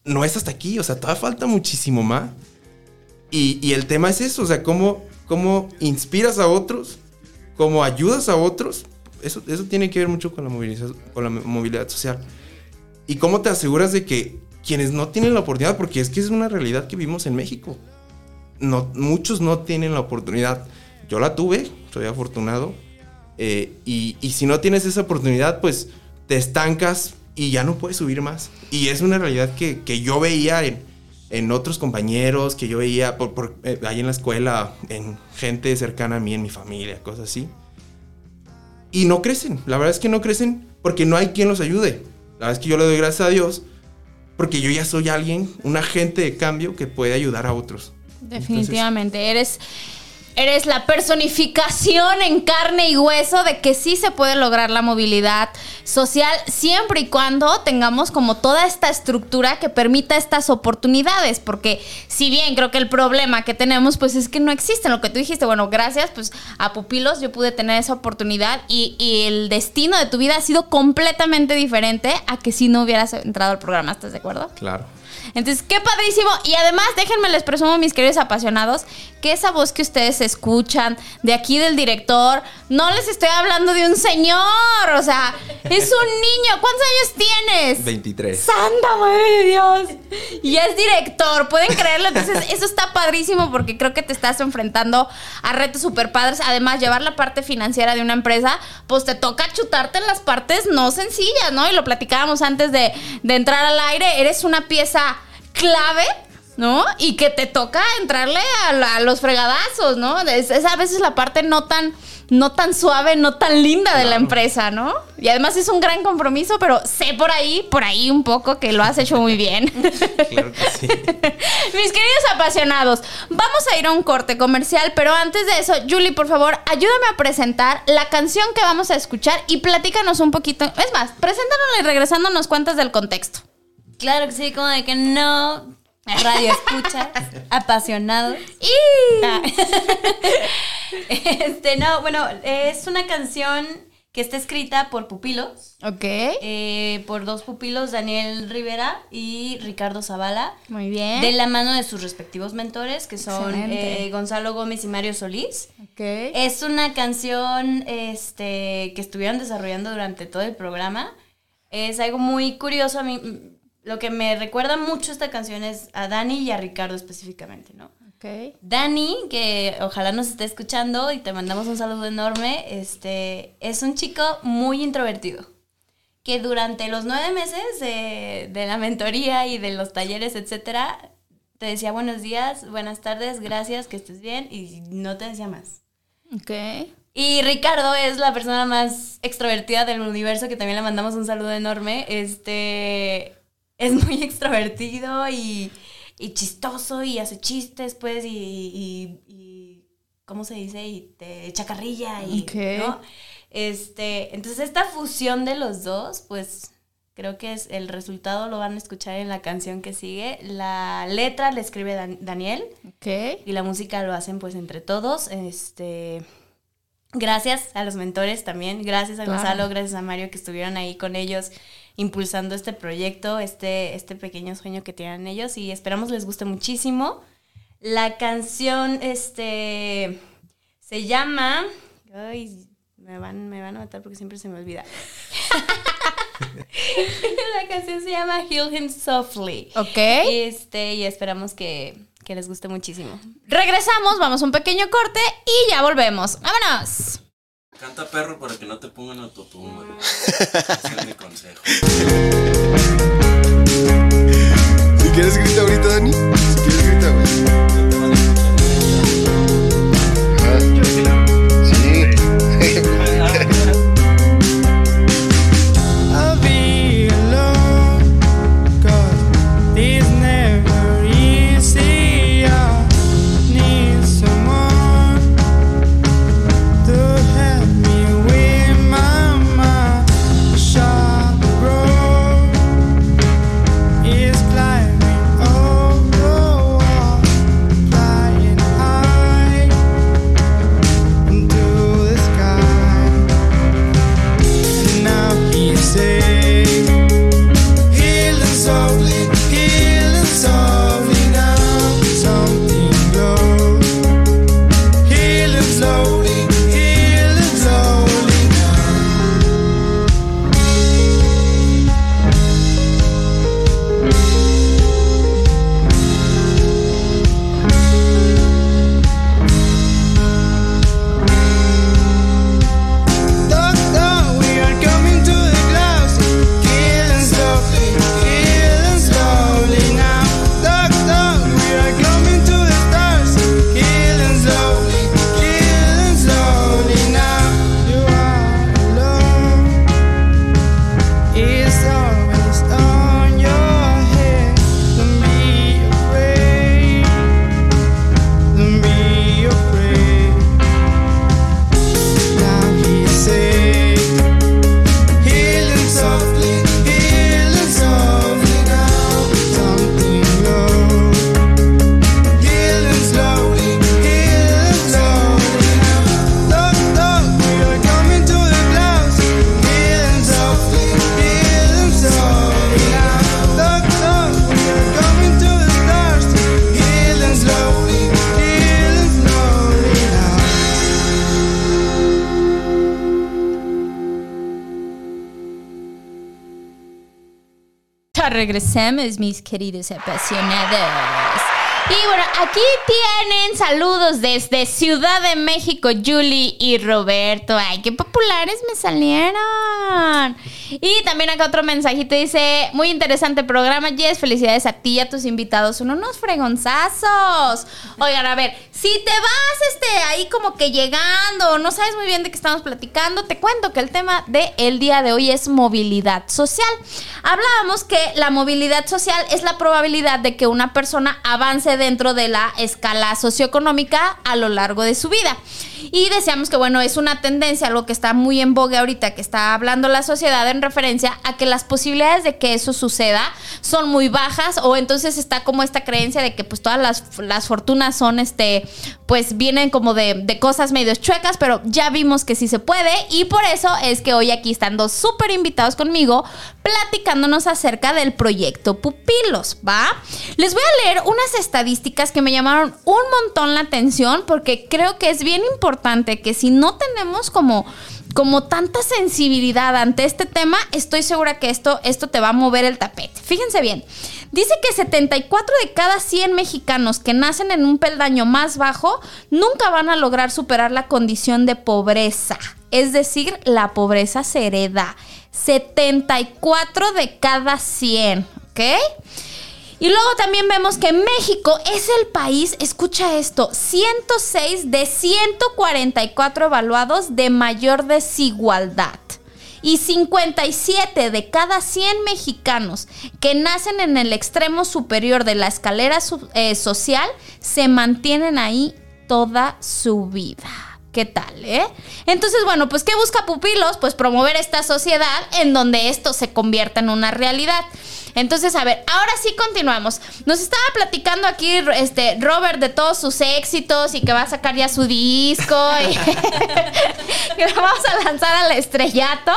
no es hasta aquí, o sea, todavía falta muchísimo más. Y, y el tema es eso, o sea, cómo, cómo inspiras a otros, cómo ayudas a otros. Eso, eso tiene que ver mucho con la, moviliza- con la movilidad social. Y cómo te aseguras de que quienes no tienen la oportunidad, porque es que es una realidad que vivimos en México. No, muchos no tienen la oportunidad. Yo la tuve, soy afortunado. eh, y, y si no tienes esa oportunidad, pues te estancas y ya no puedes subir más. Y es una realidad que, que yo veía en, en otros compañeros, que yo veía por, por, eh, ahí en la escuela, en gente cercana a mí, en mi familia, cosas así. Y no crecen. La verdad es que no crecen porque no hay quien los ayude. La verdad es que yo le doy gracias a Dios porque yo ya soy alguien, un agente de cambio que puede ayudar a otros. Definitivamente, eres, eres la personificación en carne y hueso de que sí se puede lograr la movilidad social siempre y cuando tengamos como toda esta estructura que permita estas oportunidades, porque si bien creo que el problema que tenemos pues es que no existen, lo que tú dijiste, bueno, gracias pues a Pupilos yo pude tener esa oportunidad y, y el destino de tu vida ha sido completamente diferente a que si no hubieras entrado al programa, ¿estás de acuerdo? Claro. Entonces, qué padrísimo. Y además, déjenme les presumo, mis queridos apasionados, que esa voz que ustedes escuchan de aquí del director, no les estoy hablando de un señor. O sea, es un niño. ¿Cuántos años tienes? 23. ¡Santa madre de Dios! Y es director, pueden creerlo. Entonces, eso está padrísimo porque creo que te estás enfrentando a retos super padres. Además, llevar la parte financiera de una empresa, pues te toca chutarte las partes no sencillas, ¿no? Y lo platicábamos antes de, de entrar al aire. Eres una pieza clave. ¿No? Y que te toca entrarle a, la- a los fregadazos, ¿no? Es, es a veces la parte no tan, no tan suave, no tan linda de la empresa, ¿no? Y además es un gran compromiso, pero sé por ahí, por ahí un poco que lo has hecho muy bien. Claro que sí. Mis queridos apasionados, vamos a ir a un corte comercial, pero antes de eso, Julie, por favor, ayúdame a presentar la canción que vamos a escuchar y platícanos un poquito. Es más, preséntanos y regresando nos cuentas del contexto. Claro que sí, como de que no. Radio escuchas, apasionados. Y Ah. Este, no, bueno, es una canción que está escrita por pupilos, Ok, eh, por dos pupilos, Daniel Rivera y Ricardo Zavala, muy bien. de la mano de sus respectivos mentores, que son eh, Gonzalo Gómez y Mario Solís. Ok. Es una canción este, que estuvieron desarrollando durante todo el programa. Es algo muy curioso a mí. Lo que me recuerda mucho esta canción es a Dani y a Ricardo específicamente, ¿no? Ok. Dani, que ojalá nos esté escuchando y te mandamos un saludo enorme, este, es un chico muy introvertido. Que durante los nueve meses de, de la mentoría y de los talleres, etcétera, te decía buenos días, buenas tardes, gracias, que estés bien, y no te decía más. Ok. Y Ricardo es la persona más extrovertida del universo, que también le mandamos un saludo enorme. Este es muy extrovertido y, y chistoso y hace chistes, pues, y, y- y- ¿cómo se dice? Y te echa carrilla y. ¿no? Este, entonces esta fusión de los dos, pues, Creo que es el resultado lo van a escuchar en la canción que sigue. La letra la escribe Dan- Daniel y la música lo hacen pues entre todos. Este, gracias a los mentores también, gracias a Claro. Gonzalo, gracias a Mario que estuvieron ahí con ellos impulsando este proyecto, este, este pequeño sueño que tienen ellos y esperamos les guste muchísimo. La canción este se llama ay, me van me van a matar porque siempre se me olvida. la canción se llama Heal Him Softly. Ok. Este, y esperamos que, que les guste muchísimo. Regresamos, vamos a un pequeño corte y ya volvemos. ¡Vámonos! Canta perro para que no te pongan autotune. güey. Ese es mi consejo. Si quieres grita ahorita, Dani. Si quieres grita, güey. Regresamos, mis queridos apasionados. Y bueno, aquí tienen saludos desde Ciudad de México, Julie y Roberto. Ay, qué populares me salieron. Y también acá otro mensajito dice, muy interesante programa, Jess, felicidades a ti y a tus invitados, son unos fregonzazos. Oigan, a ver, si te vas ahí como que llegando, no sabes muy bien de qué estamos platicando, te cuento que el tema del el día de hoy es movilidad social. Hablábamos que la movilidad social es la probabilidad de que una persona avance dentro de la escala socioeconómica a lo largo de su vida. Y decíamos que, bueno, es una tendencia, algo que está muy en boga ahorita, que está hablando la sociedad en referencia a que las posibilidades de que eso suceda son muy bajas o entonces está como esta creencia de que pues todas las, las fortunas son, este, pues vienen como de, de cosas medio chuecas, pero ya vimos que sí se puede y por eso es que hoy aquí están dos súper invitados conmigo platicándonos acerca del proyecto Pupilos, ¿va? Les voy a leer unas estadísticas que me llamaron un montón la atención porque creo que es bien importante que si no tenemos como como tanta sensibilidad ante este tema, estoy segura que esto, esto te va a mover el tapete. Fíjense bien, dice que 74 de cada 100 mexicanos que nacen en un peldaño más bajo nunca van a lograr superar la condición de pobreza. Es decir, la pobreza se hereda. 74 de cada 100, ¿ok? Y luego también vemos que México es el país, escucha esto, 106 de 144 evaluados de mayor desigualdad. Y 57 de cada 100 mexicanos que nacen en el extremo superior de la escalera eh, social se mantienen ahí toda su vida. ¿Qué tal, eh? Entonces, bueno, pues ¿qué busca Pupilos? Pues promover esta sociedad en donde esto se convierta en una realidad. Entonces, a ver, ahora sí continuamos. Nos estaba platicando aquí este Robert de todos sus éxitos y que va a sacar ya su disco y que lo vamos a lanzar al estrellato.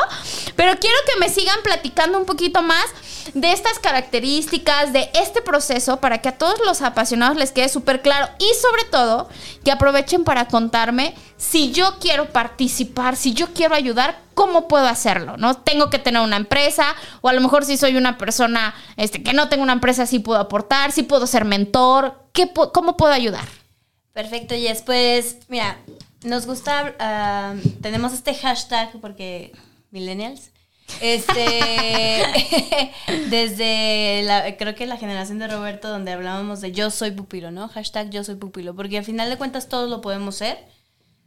Pero quiero que me sigan platicando un poquito más de estas características, de este proceso, para que a todos los apasionados les quede súper claro y sobre todo que aprovechen para contarme si yo quiero participar, si yo quiero ayudar, ¿cómo puedo hacerlo? ¿No? Tengo que tener una empresa o a lo mejor si soy una persona este, que no tengo una empresa, sí puedo aportar, sí puedo ser mentor, ¿qué, ¿cómo puedo ayudar? Perfecto, y después, mira, nos gusta, ah, tenemos este hashtag porque millennials, este, desde creo que la generación de Roberto donde hablábamos de yo soy pupilo, ¿no? Hashtag yo soy pupilo, porque al final de cuentas todos lo podemos ser,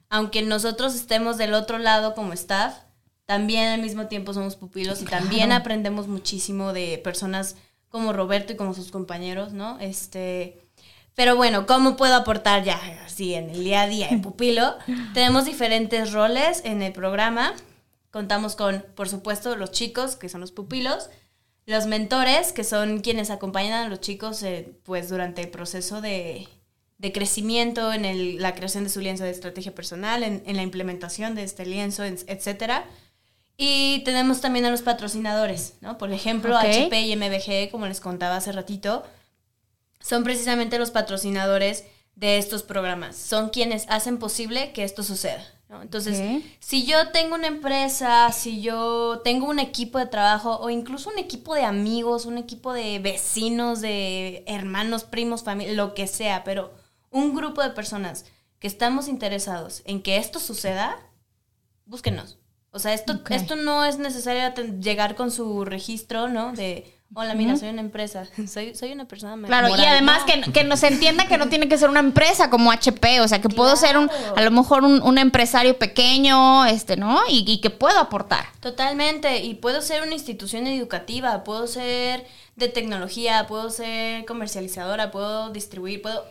aunque nosotros estemos del otro lado como staff, también al mismo tiempo somos pupilos y también aprendemos muchísimo de personas como Roberto y como sus compañeros, ¿no? Este, pero bueno, ¿cómo puedo aportar ya así en el día a día en Pupilo? Tenemos diferentes roles en el programa. Contamos con, por supuesto, los chicos, que son los pupilos, los mentores, que son quienes acompañan a los chicos eh, pues durante el proceso de, de crecimiento, en el- la creación de su lienzo de estrategia personal, en, en la implementación de este lienzo, en- etcétera. Y tenemos también a los patrocinadores, ¿no? Por ejemplo. HP y MBG, como les contaba hace ratito, son precisamente los patrocinadores de estos programas. Son quienes hacen posible que esto suceda. ¿no? Entonces, si yo tengo una empresa, si yo tengo un equipo de trabajo o incluso un equipo de amigos, un equipo de vecinos, de hermanos, primos, familia, lo que sea, pero un grupo de personas que estamos interesados en que esto suceda, búsquenos. O sea, esto, esto no es necesario llegar con su registro, ¿no? De, hola, mira, soy una empresa, soy, soy una persona Claro, y moral". además No. que, que nos entienda que no tiene que ser una empresa como HP, o sea, que puedo ser un, a lo mejor un, un empresario pequeño, este, ¿no? Y, y que puedo aportar. Totalmente, y puedo ser una institución educativa, puedo ser de tecnología, puedo ser comercializadora, puedo distribuir, puedo...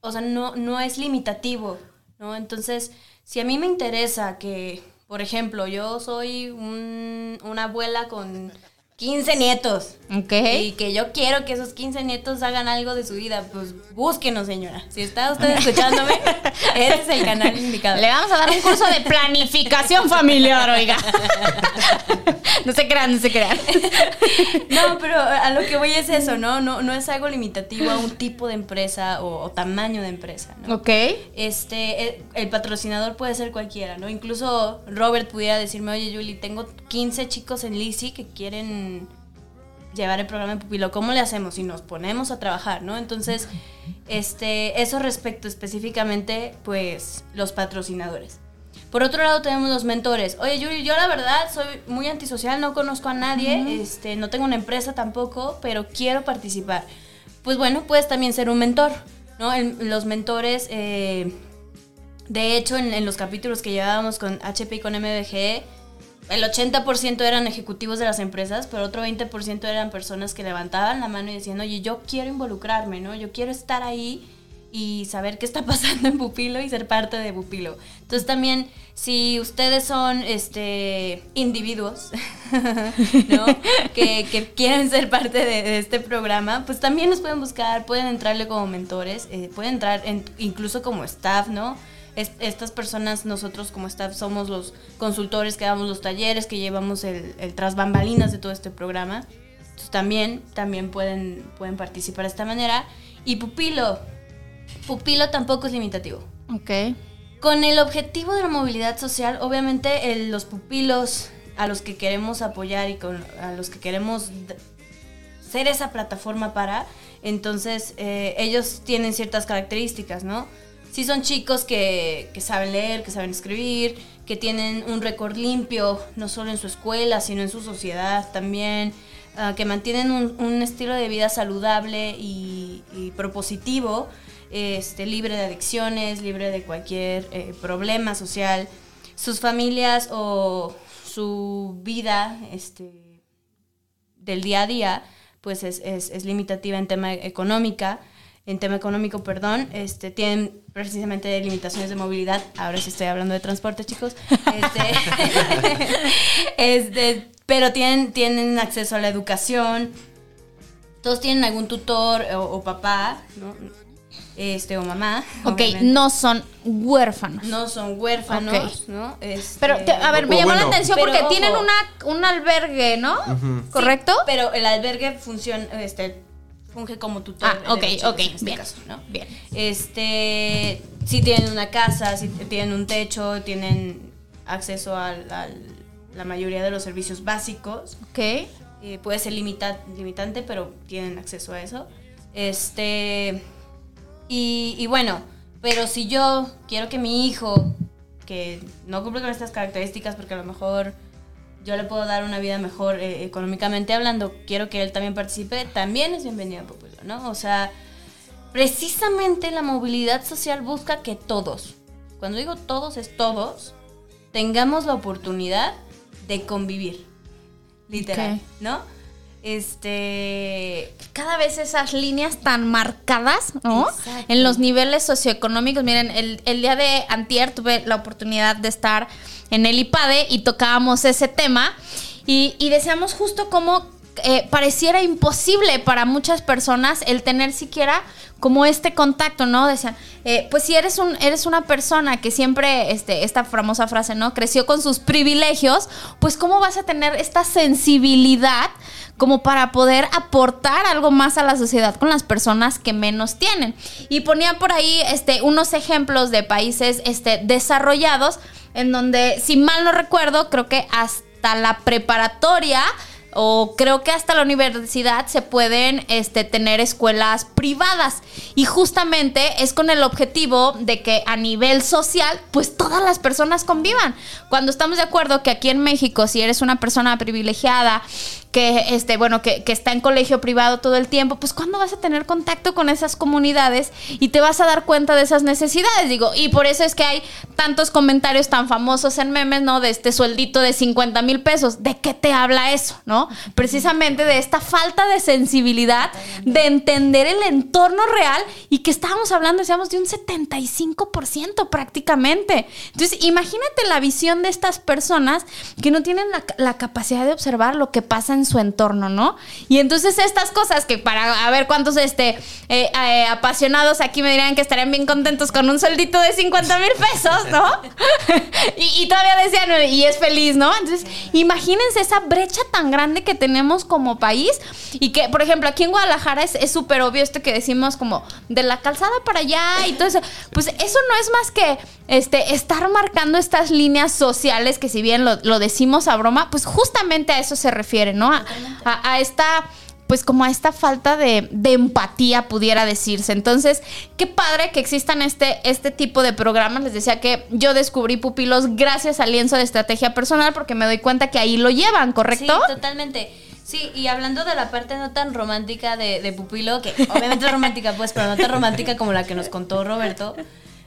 O sea, no, no es limitativo, ¿no? Entonces, si a mí me interesa que, por ejemplo, yo soy un- una abuela con 15 nietos, Ok. y que yo quiero que esos 15 nietos hagan algo de su vida, pues búsquenos, señora. Si está usted escuchándome, ese es el canal indicado. Le vamos a dar un curso de planificación familiar, oiga. No se crean, no se crean. No, pero a lo que voy es eso, ¿no? No, no es algo limitativo a un tipo de empresa o, o tamaño de empresa, ¿no? Ok. Este, el, el patrocinador puede ser cualquiera, ¿no? Incluso Robert pudiera decirme, oye, Julie, tengo 15 chicos en Lisi que quieren llevar el programa de Pupilo. ¿Cómo le hacemos? Y nos ponemos a trabajar, ¿no? Entonces, este, eso respecto específicamente, pues, los patrocinadores. Por otro lado tenemos los mentores. Oye, Yuri, yo la verdad soy muy antisocial, no conozco a nadie, este, no tengo una empresa tampoco, pero quiero participar. Pues bueno, puedes también ser un mentor, ¿no? El- los mentores, eh, de hecho, en, en los capítulos que llevábamos con HP y con MBG, el 80% eran ejecutivos de las empresas, pero otro 20% eran personas que levantaban la mano y decían, oye, yo quiero involucrarme, ¿no? Yo quiero estar ahí y saber qué está pasando en Pupilo y ser parte de Pupilo. Entonces también, si ustedes son este individuos, ¿no? que, que quieren ser parte de, de este programa, pues también nos pueden buscar, pueden entrarle como mentores, eh, pueden entrar en- incluso como staff, ¿no? Es- estas personas, nosotros como staff, somos los consultores que damos los talleres, que llevamos el, el tras bambalinas de todo este programa. Entonces también, también pueden, pueden participar de esta manera. Y Pupilo, Pupilo tampoco es limitativo. Ok. Con el objetivo de la movilidad social, obviamente el- los pupilos a los que queremos apoyar y con, a los que queremos ser esa plataforma para, entonces eh, ellos tienen ciertas características, ¿no? Si son chicos que, que saben leer, que saben escribir, que tienen un récord limpio, no solo en su escuela, sino en su sociedad también, ah, que mantienen un, un estilo de vida saludable y, y propositivo, este, libre de adicciones, libre de cualquier eh, problema social, sus familias o su vida este, del día a día, pues es, es- es limitativa en tema económica. en tema económico, perdón, este, tienen precisamente limitaciones de movilidad. Ahora sí estoy hablando de transporte, chicos. Este, este, pero tienen, tienen acceso a la educación. Todos tienen algún tutor o, o papá, ¿no? Este, o mamá. Ok, obviamente. no son huérfanos. No son huérfanos. ¿no? Este, Pero, te- a ver, me llamó la atención Pero porque ojo. tienen una, un albergue, ¿no? ¿Correcto? Sí, pero el albergue funciona, este, funge como tutor. Ah, ok, ok, en este bien, caso, ¿no? bien. Este, si tienen una casa, si tienen un techo, tienen acceso al- la mayoría de los servicios básicos. Ok. Eh, puede ser limita- limitante, pero tienen acceso a eso. Este. Y, y bueno, pero si yo quiero que mi hijo, que no cumple con estas características, porque a lo mejor yo le puedo dar una vida mejor eh, económicamente hablando, quiero que él también participe, también es bienvenido a Populo, ¿no? O sea, precisamente la movilidad social busca que todos, cuando digo todos es todos, tengamos la oportunidad de convivir, literal. ¿no? Este, Cada vez esas líneas tan marcadas, ¿no? Exacto. En los niveles socioeconómicos. Miren, el, el día de antier tuve la oportunidad de estar en el IPADE y tocábamos ese tema y, y decíamos justo cómo eh, pareciera imposible para muchas personas el tener siquiera como este contacto, ¿no? Decían, eh, pues si eres un eres una persona que siempre, este, esta famosa frase, ¿no? Creció con sus privilegios, pues cómo vas a tener esta sensibilidad como para poder aportar algo más a la sociedad con las personas que menos tienen. Y ponían por ahí este, unos ejemplos de países este, desarrollados en donde, si mal no recuerdo, creo que hasta la preparatoria o creo que hasta la universidad se pueden este, tener escuelas privadas y justamente es con el objetivo de que a nivel social pues todas las personas convivan. Cuando estamos de acuerdo que aquí en México si eres una persona privilegiada que este bueno que, que está en colegio privado todo el tiempo, pues cuándo vas a tener contacto con esas comunidades y te vas a dar cuenta de esas necesidades, digo, y por eso es que hay tantos comentarios tan famosos en memes, ¿no? De este sueldito de 50 mil pesos, ¿de qué te habla eso, no? Precisamente de esta falta de sensibilidad, de entender el entorno real y que estábamos hablando, decíamos, de un 75% prácticamente. Entonces, imagínate la visión de estas personas que no tienen la, capacidad de observar lo que pasa en su entorno, ¿no? Y entonces estas cosas que para ver cuántos este, eh, eh, apasionados aquí me dirían que estarían bien contentos con un sueldito de 50 mil pesos, ¿no? y, y todavía decían, y es feliz, ¿no? Entonces, imagínense esa brecha tan grande que tenemos como país y que, por ejemplo, aquí en Guadalajara es súper obvio esto que decimos como de la calzada para allá y todo eso. Pues eso no es más que este, estar marcando estas líneas sociales que si bien lo, lo decimos a broma, pues justamente a eso se refiere, ¿no? A- a esta pues como a esta falta de, de empatía pudiera decirse. Entonces, qué padre que existan este, este tipo de programas. Les decía que yo descubrí pupilos gracias al lienzo de estrategia personal porque me doy cuenta que ahí lo llevan, ¿correcto? Sí, totalmente. Sí, y hablando de la parte no tan romántica de, Pupilo, que obviamente es romántica, pues, pero no tan romántica como la que nos contó Roberto,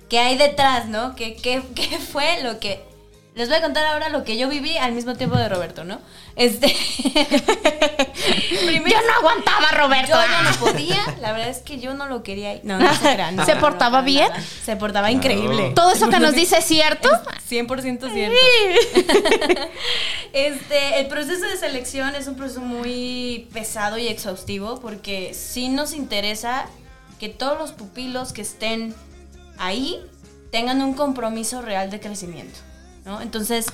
que hay detrás, ¿no? ¿Qué, qué, qué fue lo que... Les voy a contar ahora lo que yo viví al mismo tiempo de Roberto, ¿no? Este... Primero, Yo no aguantaba, Roberto. yo ya no podía, la verdad es que yo no lo quería. No, no se crean, no, ¿Se no, portaba bien? nada. Se portaba increíble. Todo eso que nos dice es cierto. 100% cierto. este, el proceso de selección es un proceso muy pesado y exhaustivo porque sí nos interesa que todos los pupilos que estén ahí tengan un compromiso real de crecimiento, ¿no? Entonces,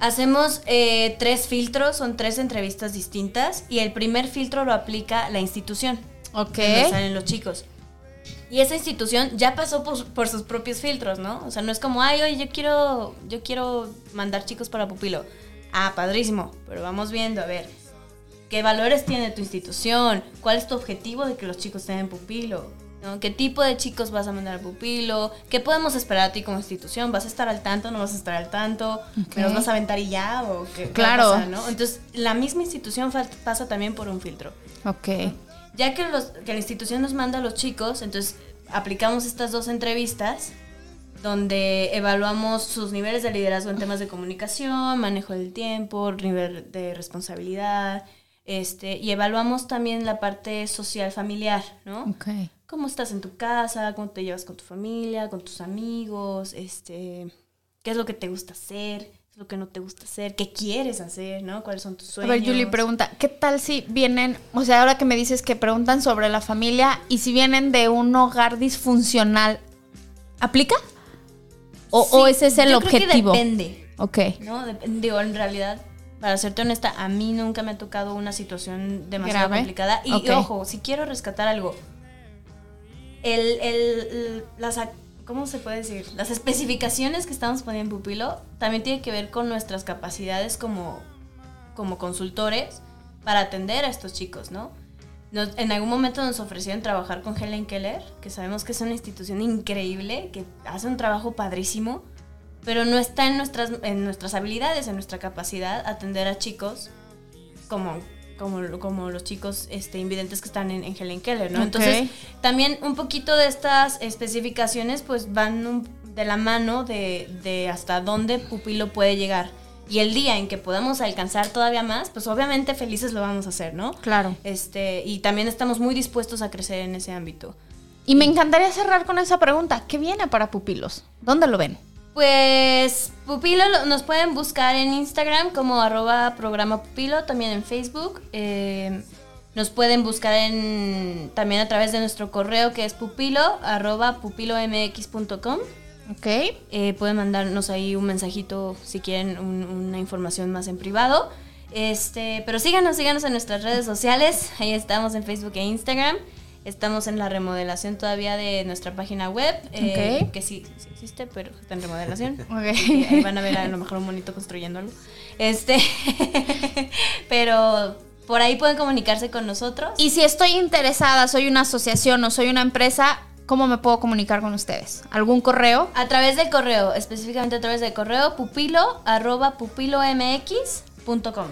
hacemos eh, tres filtros, son tres entrevistas distintas y el primer filtro lo aplica la institución. Ok. donde salen los chicos. Y esa institución ya pasó por, por sus propios filtros, ¿no? O sea, no es como, ay, oye, yo quiero, yo quiero mandar chicos para pupilo. Ah, padrísimo, pero vamos viendo, a ver, ¿qué valores tiene tu institución? ¿Cuál es tu objetivo de que los chicos tengan pupilo? ¿No? ¿Qué tipo de chicos vas a mandar a pupilo? ¿Qué podemos esperar a ti como institución? ¿Vas a estar al tanto? ¿No vas a estar al tanto? ¿Me los vas a aventar y ya? ¿O qué, qué Claro. pasar, ¿no? Entonces, la misma institución pasa también por un filtro. Ok. Ya que, los, que la institución nos manda a los chicos, entonces aplicamos estas dos entrevistas donde evaluamos sus niveles de liderazgo en temas de comunicación, manejo del tiempo, nivel de responsabilidad, Este, y evaluamos también la parte social familiar, ¿no? Ok. Cómo estás en tu casa, cómo te llevas con tu familia, con tus amigos, este, qué es lo que te gusta hacer, qué es lo que no te gusta hacer, qué quieres hacer, ¿no? ¿Cuáles son tus A sueños? ver, Julie pregunta, ¿qué tal si vienen, o sea, ahora que me dices que preguntan sobre la familia y si vienen de un hogar disfuncional, ¿aplica? ¿O, ese es el yo creo que objetivo? depende, Ok. ¿no? Digo, en realidad, para serte honesta, a mí nunca me ha tocado una situación demasiado Grave. complicada. Y ojo, si quiero rescatar algo, el, el- las, ¿cómo se puede decir? Las especificaciones que estamos poniendo en Pupilo también tiene que ver con nuestras capacidades como, como consultores para atender a estos chicos, ¿no? Nos- en algún momento nos ofrecieron trabajar con Helen Keller, que sabemos que es una institución increíble, que hace un trabajo padrísimo, pero no está en nuestras, en nuestras habilidades, en nuestra capacidad atender a chicos como, como, como los chicos este, invidentes que están en, en Helen Keller, ¿no? Entonces, también un poquito de estas especificaciones pues van un- de la mano de, de hasta dónde Pupilo puede llegar. Y el día en que podamos alcanzar todavía más, pues obviamente felices lo vamos a hacer, ¿no? Claro. Este, y también estamos muy dispuestos a crecer en ese ámbito. Y me encantaría cerrar con esa pregunta. ¿Qué viene para pupilos? ¿Dónde lo ven? Pues Pupilo lo- nos pueden buscar en Instagram como arroba programa Pupilo, también en Facebook. eh, nos pueden buscar en, también a través de nuestro correo que es pupilo arroba pupilomx.com. Ok. Eh, pueden mandarnos ahí un mensajito si quieren un- una información más en privado. Este, pero síganos, síganos en nuestras redes sociales. Ahí estamos en Facebook e Instagram. Estamos en la remodelación todavía de nuestra página web, eh, Ok. que sí, sí existe, pero está en remodelación. Ok. Eh, ahí van a ver a lo mejor un monito construyéndolo. Este, pero por ahí pueden comunicarse con nosotros. Y si estoy interesada, soy una asociación o soy una empresa, ¿cómo me puedo comunicar con ustedes? ¿Algún correo? A través del correo, específicamente a través del correo pupilo arroba pupilomx.com.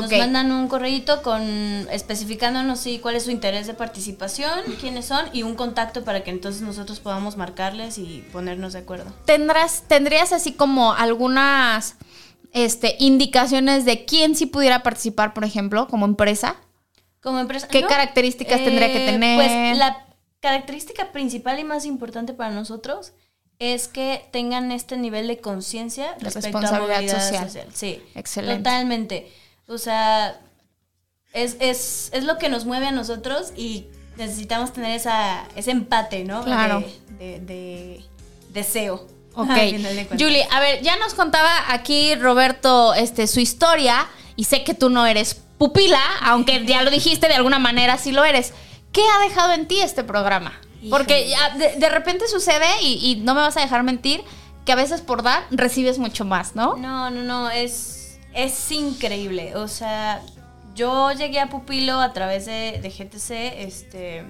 Nos mandan un correíto con especificándonos sí, cuál es su interés de participación, quiénes son y un contacto para que entonces nosotros podamos marcarles y ponernos de acuerdo. ¿Tendrás, ¿Tendrías así como algunas este, indicaciones de quién sí pudiera participar, por ejemplo, como empresa? Como empresa, ¿Qué características tendría que tener? Pues la característica principal y más importante para nosotros es que tengan este nivel de conciencia respecto a responsabilidad movilidad social. Sí, Excelente. Totalmente. O sea, es, es, es lo que nos mueve a nosotros y necesitamos tener esa, ese empate, ¿no? Claro. De, de- de deseo. Ok. Julie, a ver, ya nos contaba aquí Roberto este, su historia y sé que tú no eres pupila, aunque ya lo dijiste, de alguna manera sí lo eres. ¿Qué ha dejado en ti este programa? Porque de, de repente sucede, y, y no me vas a dejar mentir, que a veces por dar recibes mucho más, ¿no? No, no, no, es, es increíble. O sea, yo llegué a Pupilo a través de, de GTC, este,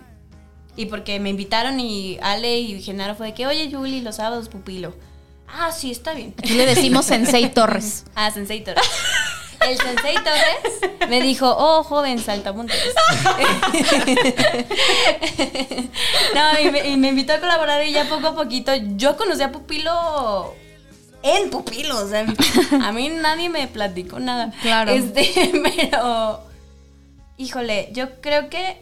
y porque me invitaron y Ale y Genaro fue de que, oye, Julie, los sábados Pupilo. Ah, sí, está bien. Aquí le decimos Sensei Torres. Ah, Sensei Torres. El Sensei Torres me dijo, oh, joven saltamontes. no, y me, y me invitó a colaborar y ya poco a poquito yo conocí a Pupilo en Pupilo. O sea, a mí nadie me platicó nada. Claro. Este, pero, híjole, yo creo que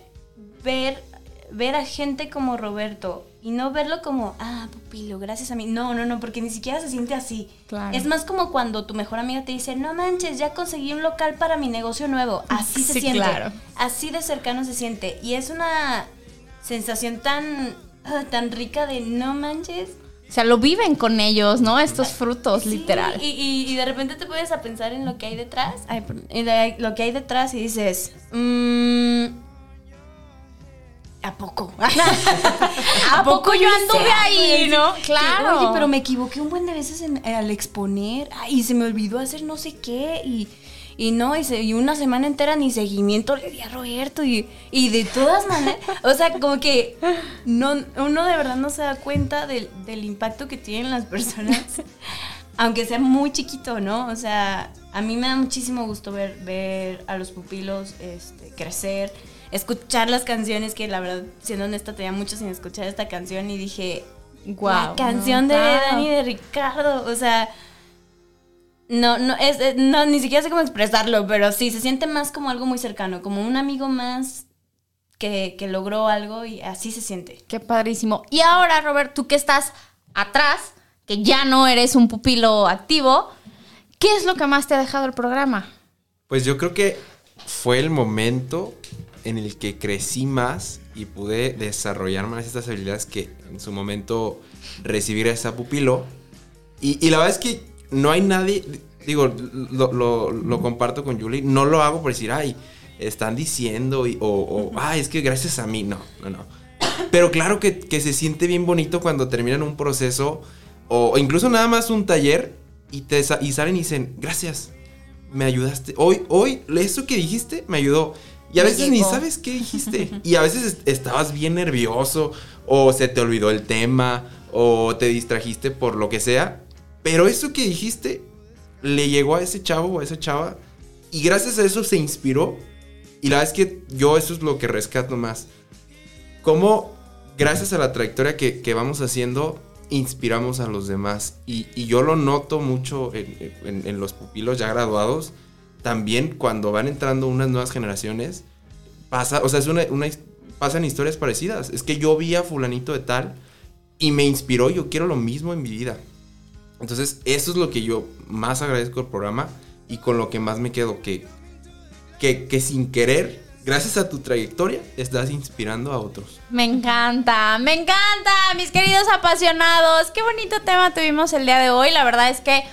ver, ver a gente como Roberto y no verlo como, ah, Pupilo, gracias a mí. No, no, no, porque ni siquiera se siente así. Claro. Es más como cuando tu mejor amiga te dice, no manches, ya conseguí un local para mi negocio nuevo. Así se Sí, siente. claro. Así de cercano se siente. Y es una sensación tan, ah, tan rica de no manches. O sea, lo viven con ellos, ¿no? Estos frutos, Sí, literal. Y, y- y de repente te puedes a pensar en lo que hay detrás. Ay, lo que hay detrás y dices, mm, ¿a poco? ¿A poco yo anduve ahí, no? Claro. Oye, pero me equivoqué un buen de veces en- al exponer. Ay, y se me olvidó hacer no sé qué. Y, y no, y, se- y una semana entera ni seguimiento le di a Roberto. Y, y de todas maneras, o sea, como que no, uno de verdad no se da cuenta del, del impacto que tienen las personas. Aunque sea muy chiquito, ¿no? O sea, a mí me da muchísimo gusto ver, ver a los pupilos este, crecer, escuchar las canciones que la verdad, siendo honesta, tenía mucho sin escuchar esta canción y dije, Guau, la canción de guau. Dani de Ricardo, o sea, No, no, es, eh, no, ni siquiera sé cómo expresarlo, pero sí, se siente más como algo muy cercano, como un amigo más que, que logró algo y así se siente. Qué padrísimo. Y ahora, Robert, tú que estás atrás, que ya no eres un pupilo activo, ¿qué es lo que más te ha dejado el programa? Pues yo creo que fue el momento en el que crecí más y pude desarrollar más estas habilidades que en su momento recibir a esa pupilo. Y, y la verdad es que no hay nadie, digo, lo, lo- lo comparto con Julie, no lo hago por decir, ay, están diciendo, y- o, o, ay, es que gracias a mí, no, no, no. Pero claro que, que se siente bien bonito cuando terminan un proceso o incluso nada más un taller y, te, y salen y dicen, gracias, me ayudaste. Hoy, hoy, eso que dijiste me ayudó. Y a veces ni sabes qué dijiste. Y a veces est- estabas bien nervioso o se te olvidó el tema o te distrajiste por lo que sea. Pero eso que dijiste le llegó a ese chavo o a esa chava y gracias a eso se inspiró. Y la verdad es que yo eso es lo que rescato más. Cómo gracias a la trayectoria que, que vamos haciendo inspiramos a los demás. Y, y yo lo noto mucho en, en- los pupilos ya graduados. También cuando van entrando unas nuevas generaciones, pasa, o sea, es una, una pasan historias parecidas. Es que yo vi a fulanito de tal y me inspiró, yo quiero lo mismo en mi vida. Entonces, eso es lo que yo más agradezco al programa y con lo que más me quedo, que, que, que sin querer, gracias a tu trayectoria, estás inspirando a otros. Me encanta, me encanta, mis queridos apasionados. Qué bonito tema tuvimos el día de hoy. La verdad es que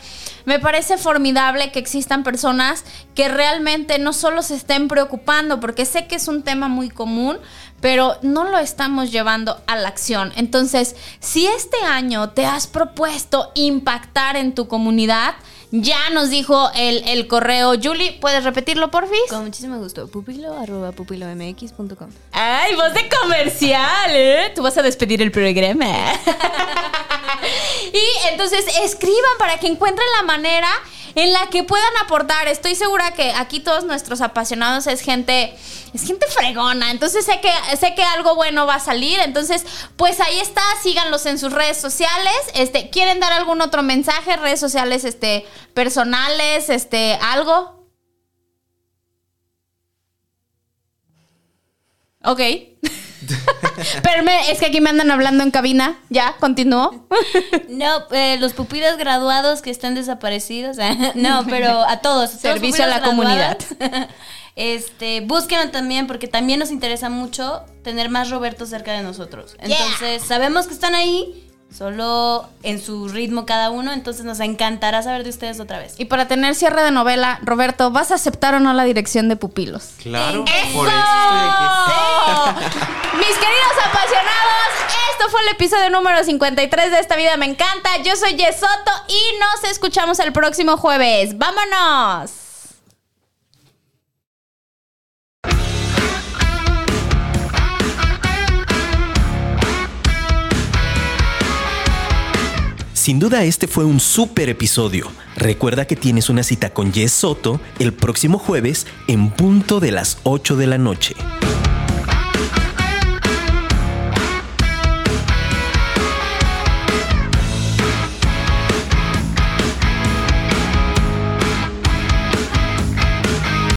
me parece formidable que existan personas que realmente no solo se estén preocupando, porque sé que es un tema muy común, pero no lo estamos llevando a la acción. Entonces, si este año te has propuesto impactar en tu comunidad, ya nos dijo el, el correo. Julie, ¿puedes repetirlo, porfis? Con muchísimo gusto. Pupilo arroba pupilomx.com. Ay, voz de comercial, ¿eh? Tú vas a despedir el programa. y entonces escriban para que encuentren la manera en la que puedan aportar. Estoy segura que aquí todos nuestros apasionados es gente, es gente fregona. Entonces sé que, sé que algo bueno va a salir. Entonces, pues ahí está, síganlos en sus redes sociales. Este, ¿quieren dar algún otro mensaje? Redes sociales, este, personales, este, algo. Ok. Pero me- es que aquí me andan hablando en cabina. Ya, continúo. No, eh, los pupilos graduados que están desaparecidos. no, pero a todos. Servicio a la graduados, Este, búsquenos también porque también nos interesa mucho tener más Roberto cerca de nosotros. Entonces, sabemos que están ahí, solo en su ritmo cada uno, entonces nos encantará saber de ustedes otra vez. Y para tener cierre de novela, Roberto, ¿vas a aceptar o no la dirección de pupilos? Claro, ¡Eso! por eso estoy aquí. Mis queridos apasionados, esto fue el episodio número 53 de Esta Vida Me Encanta. Yo soy Yesoto y nos escuchamos el próximo jueves. ¡Vámonos! Sin duda este fue un súper episodio. Recuerda que tienes una cita con Jess Soto el próximo jueves en punto de las 8 de la noche.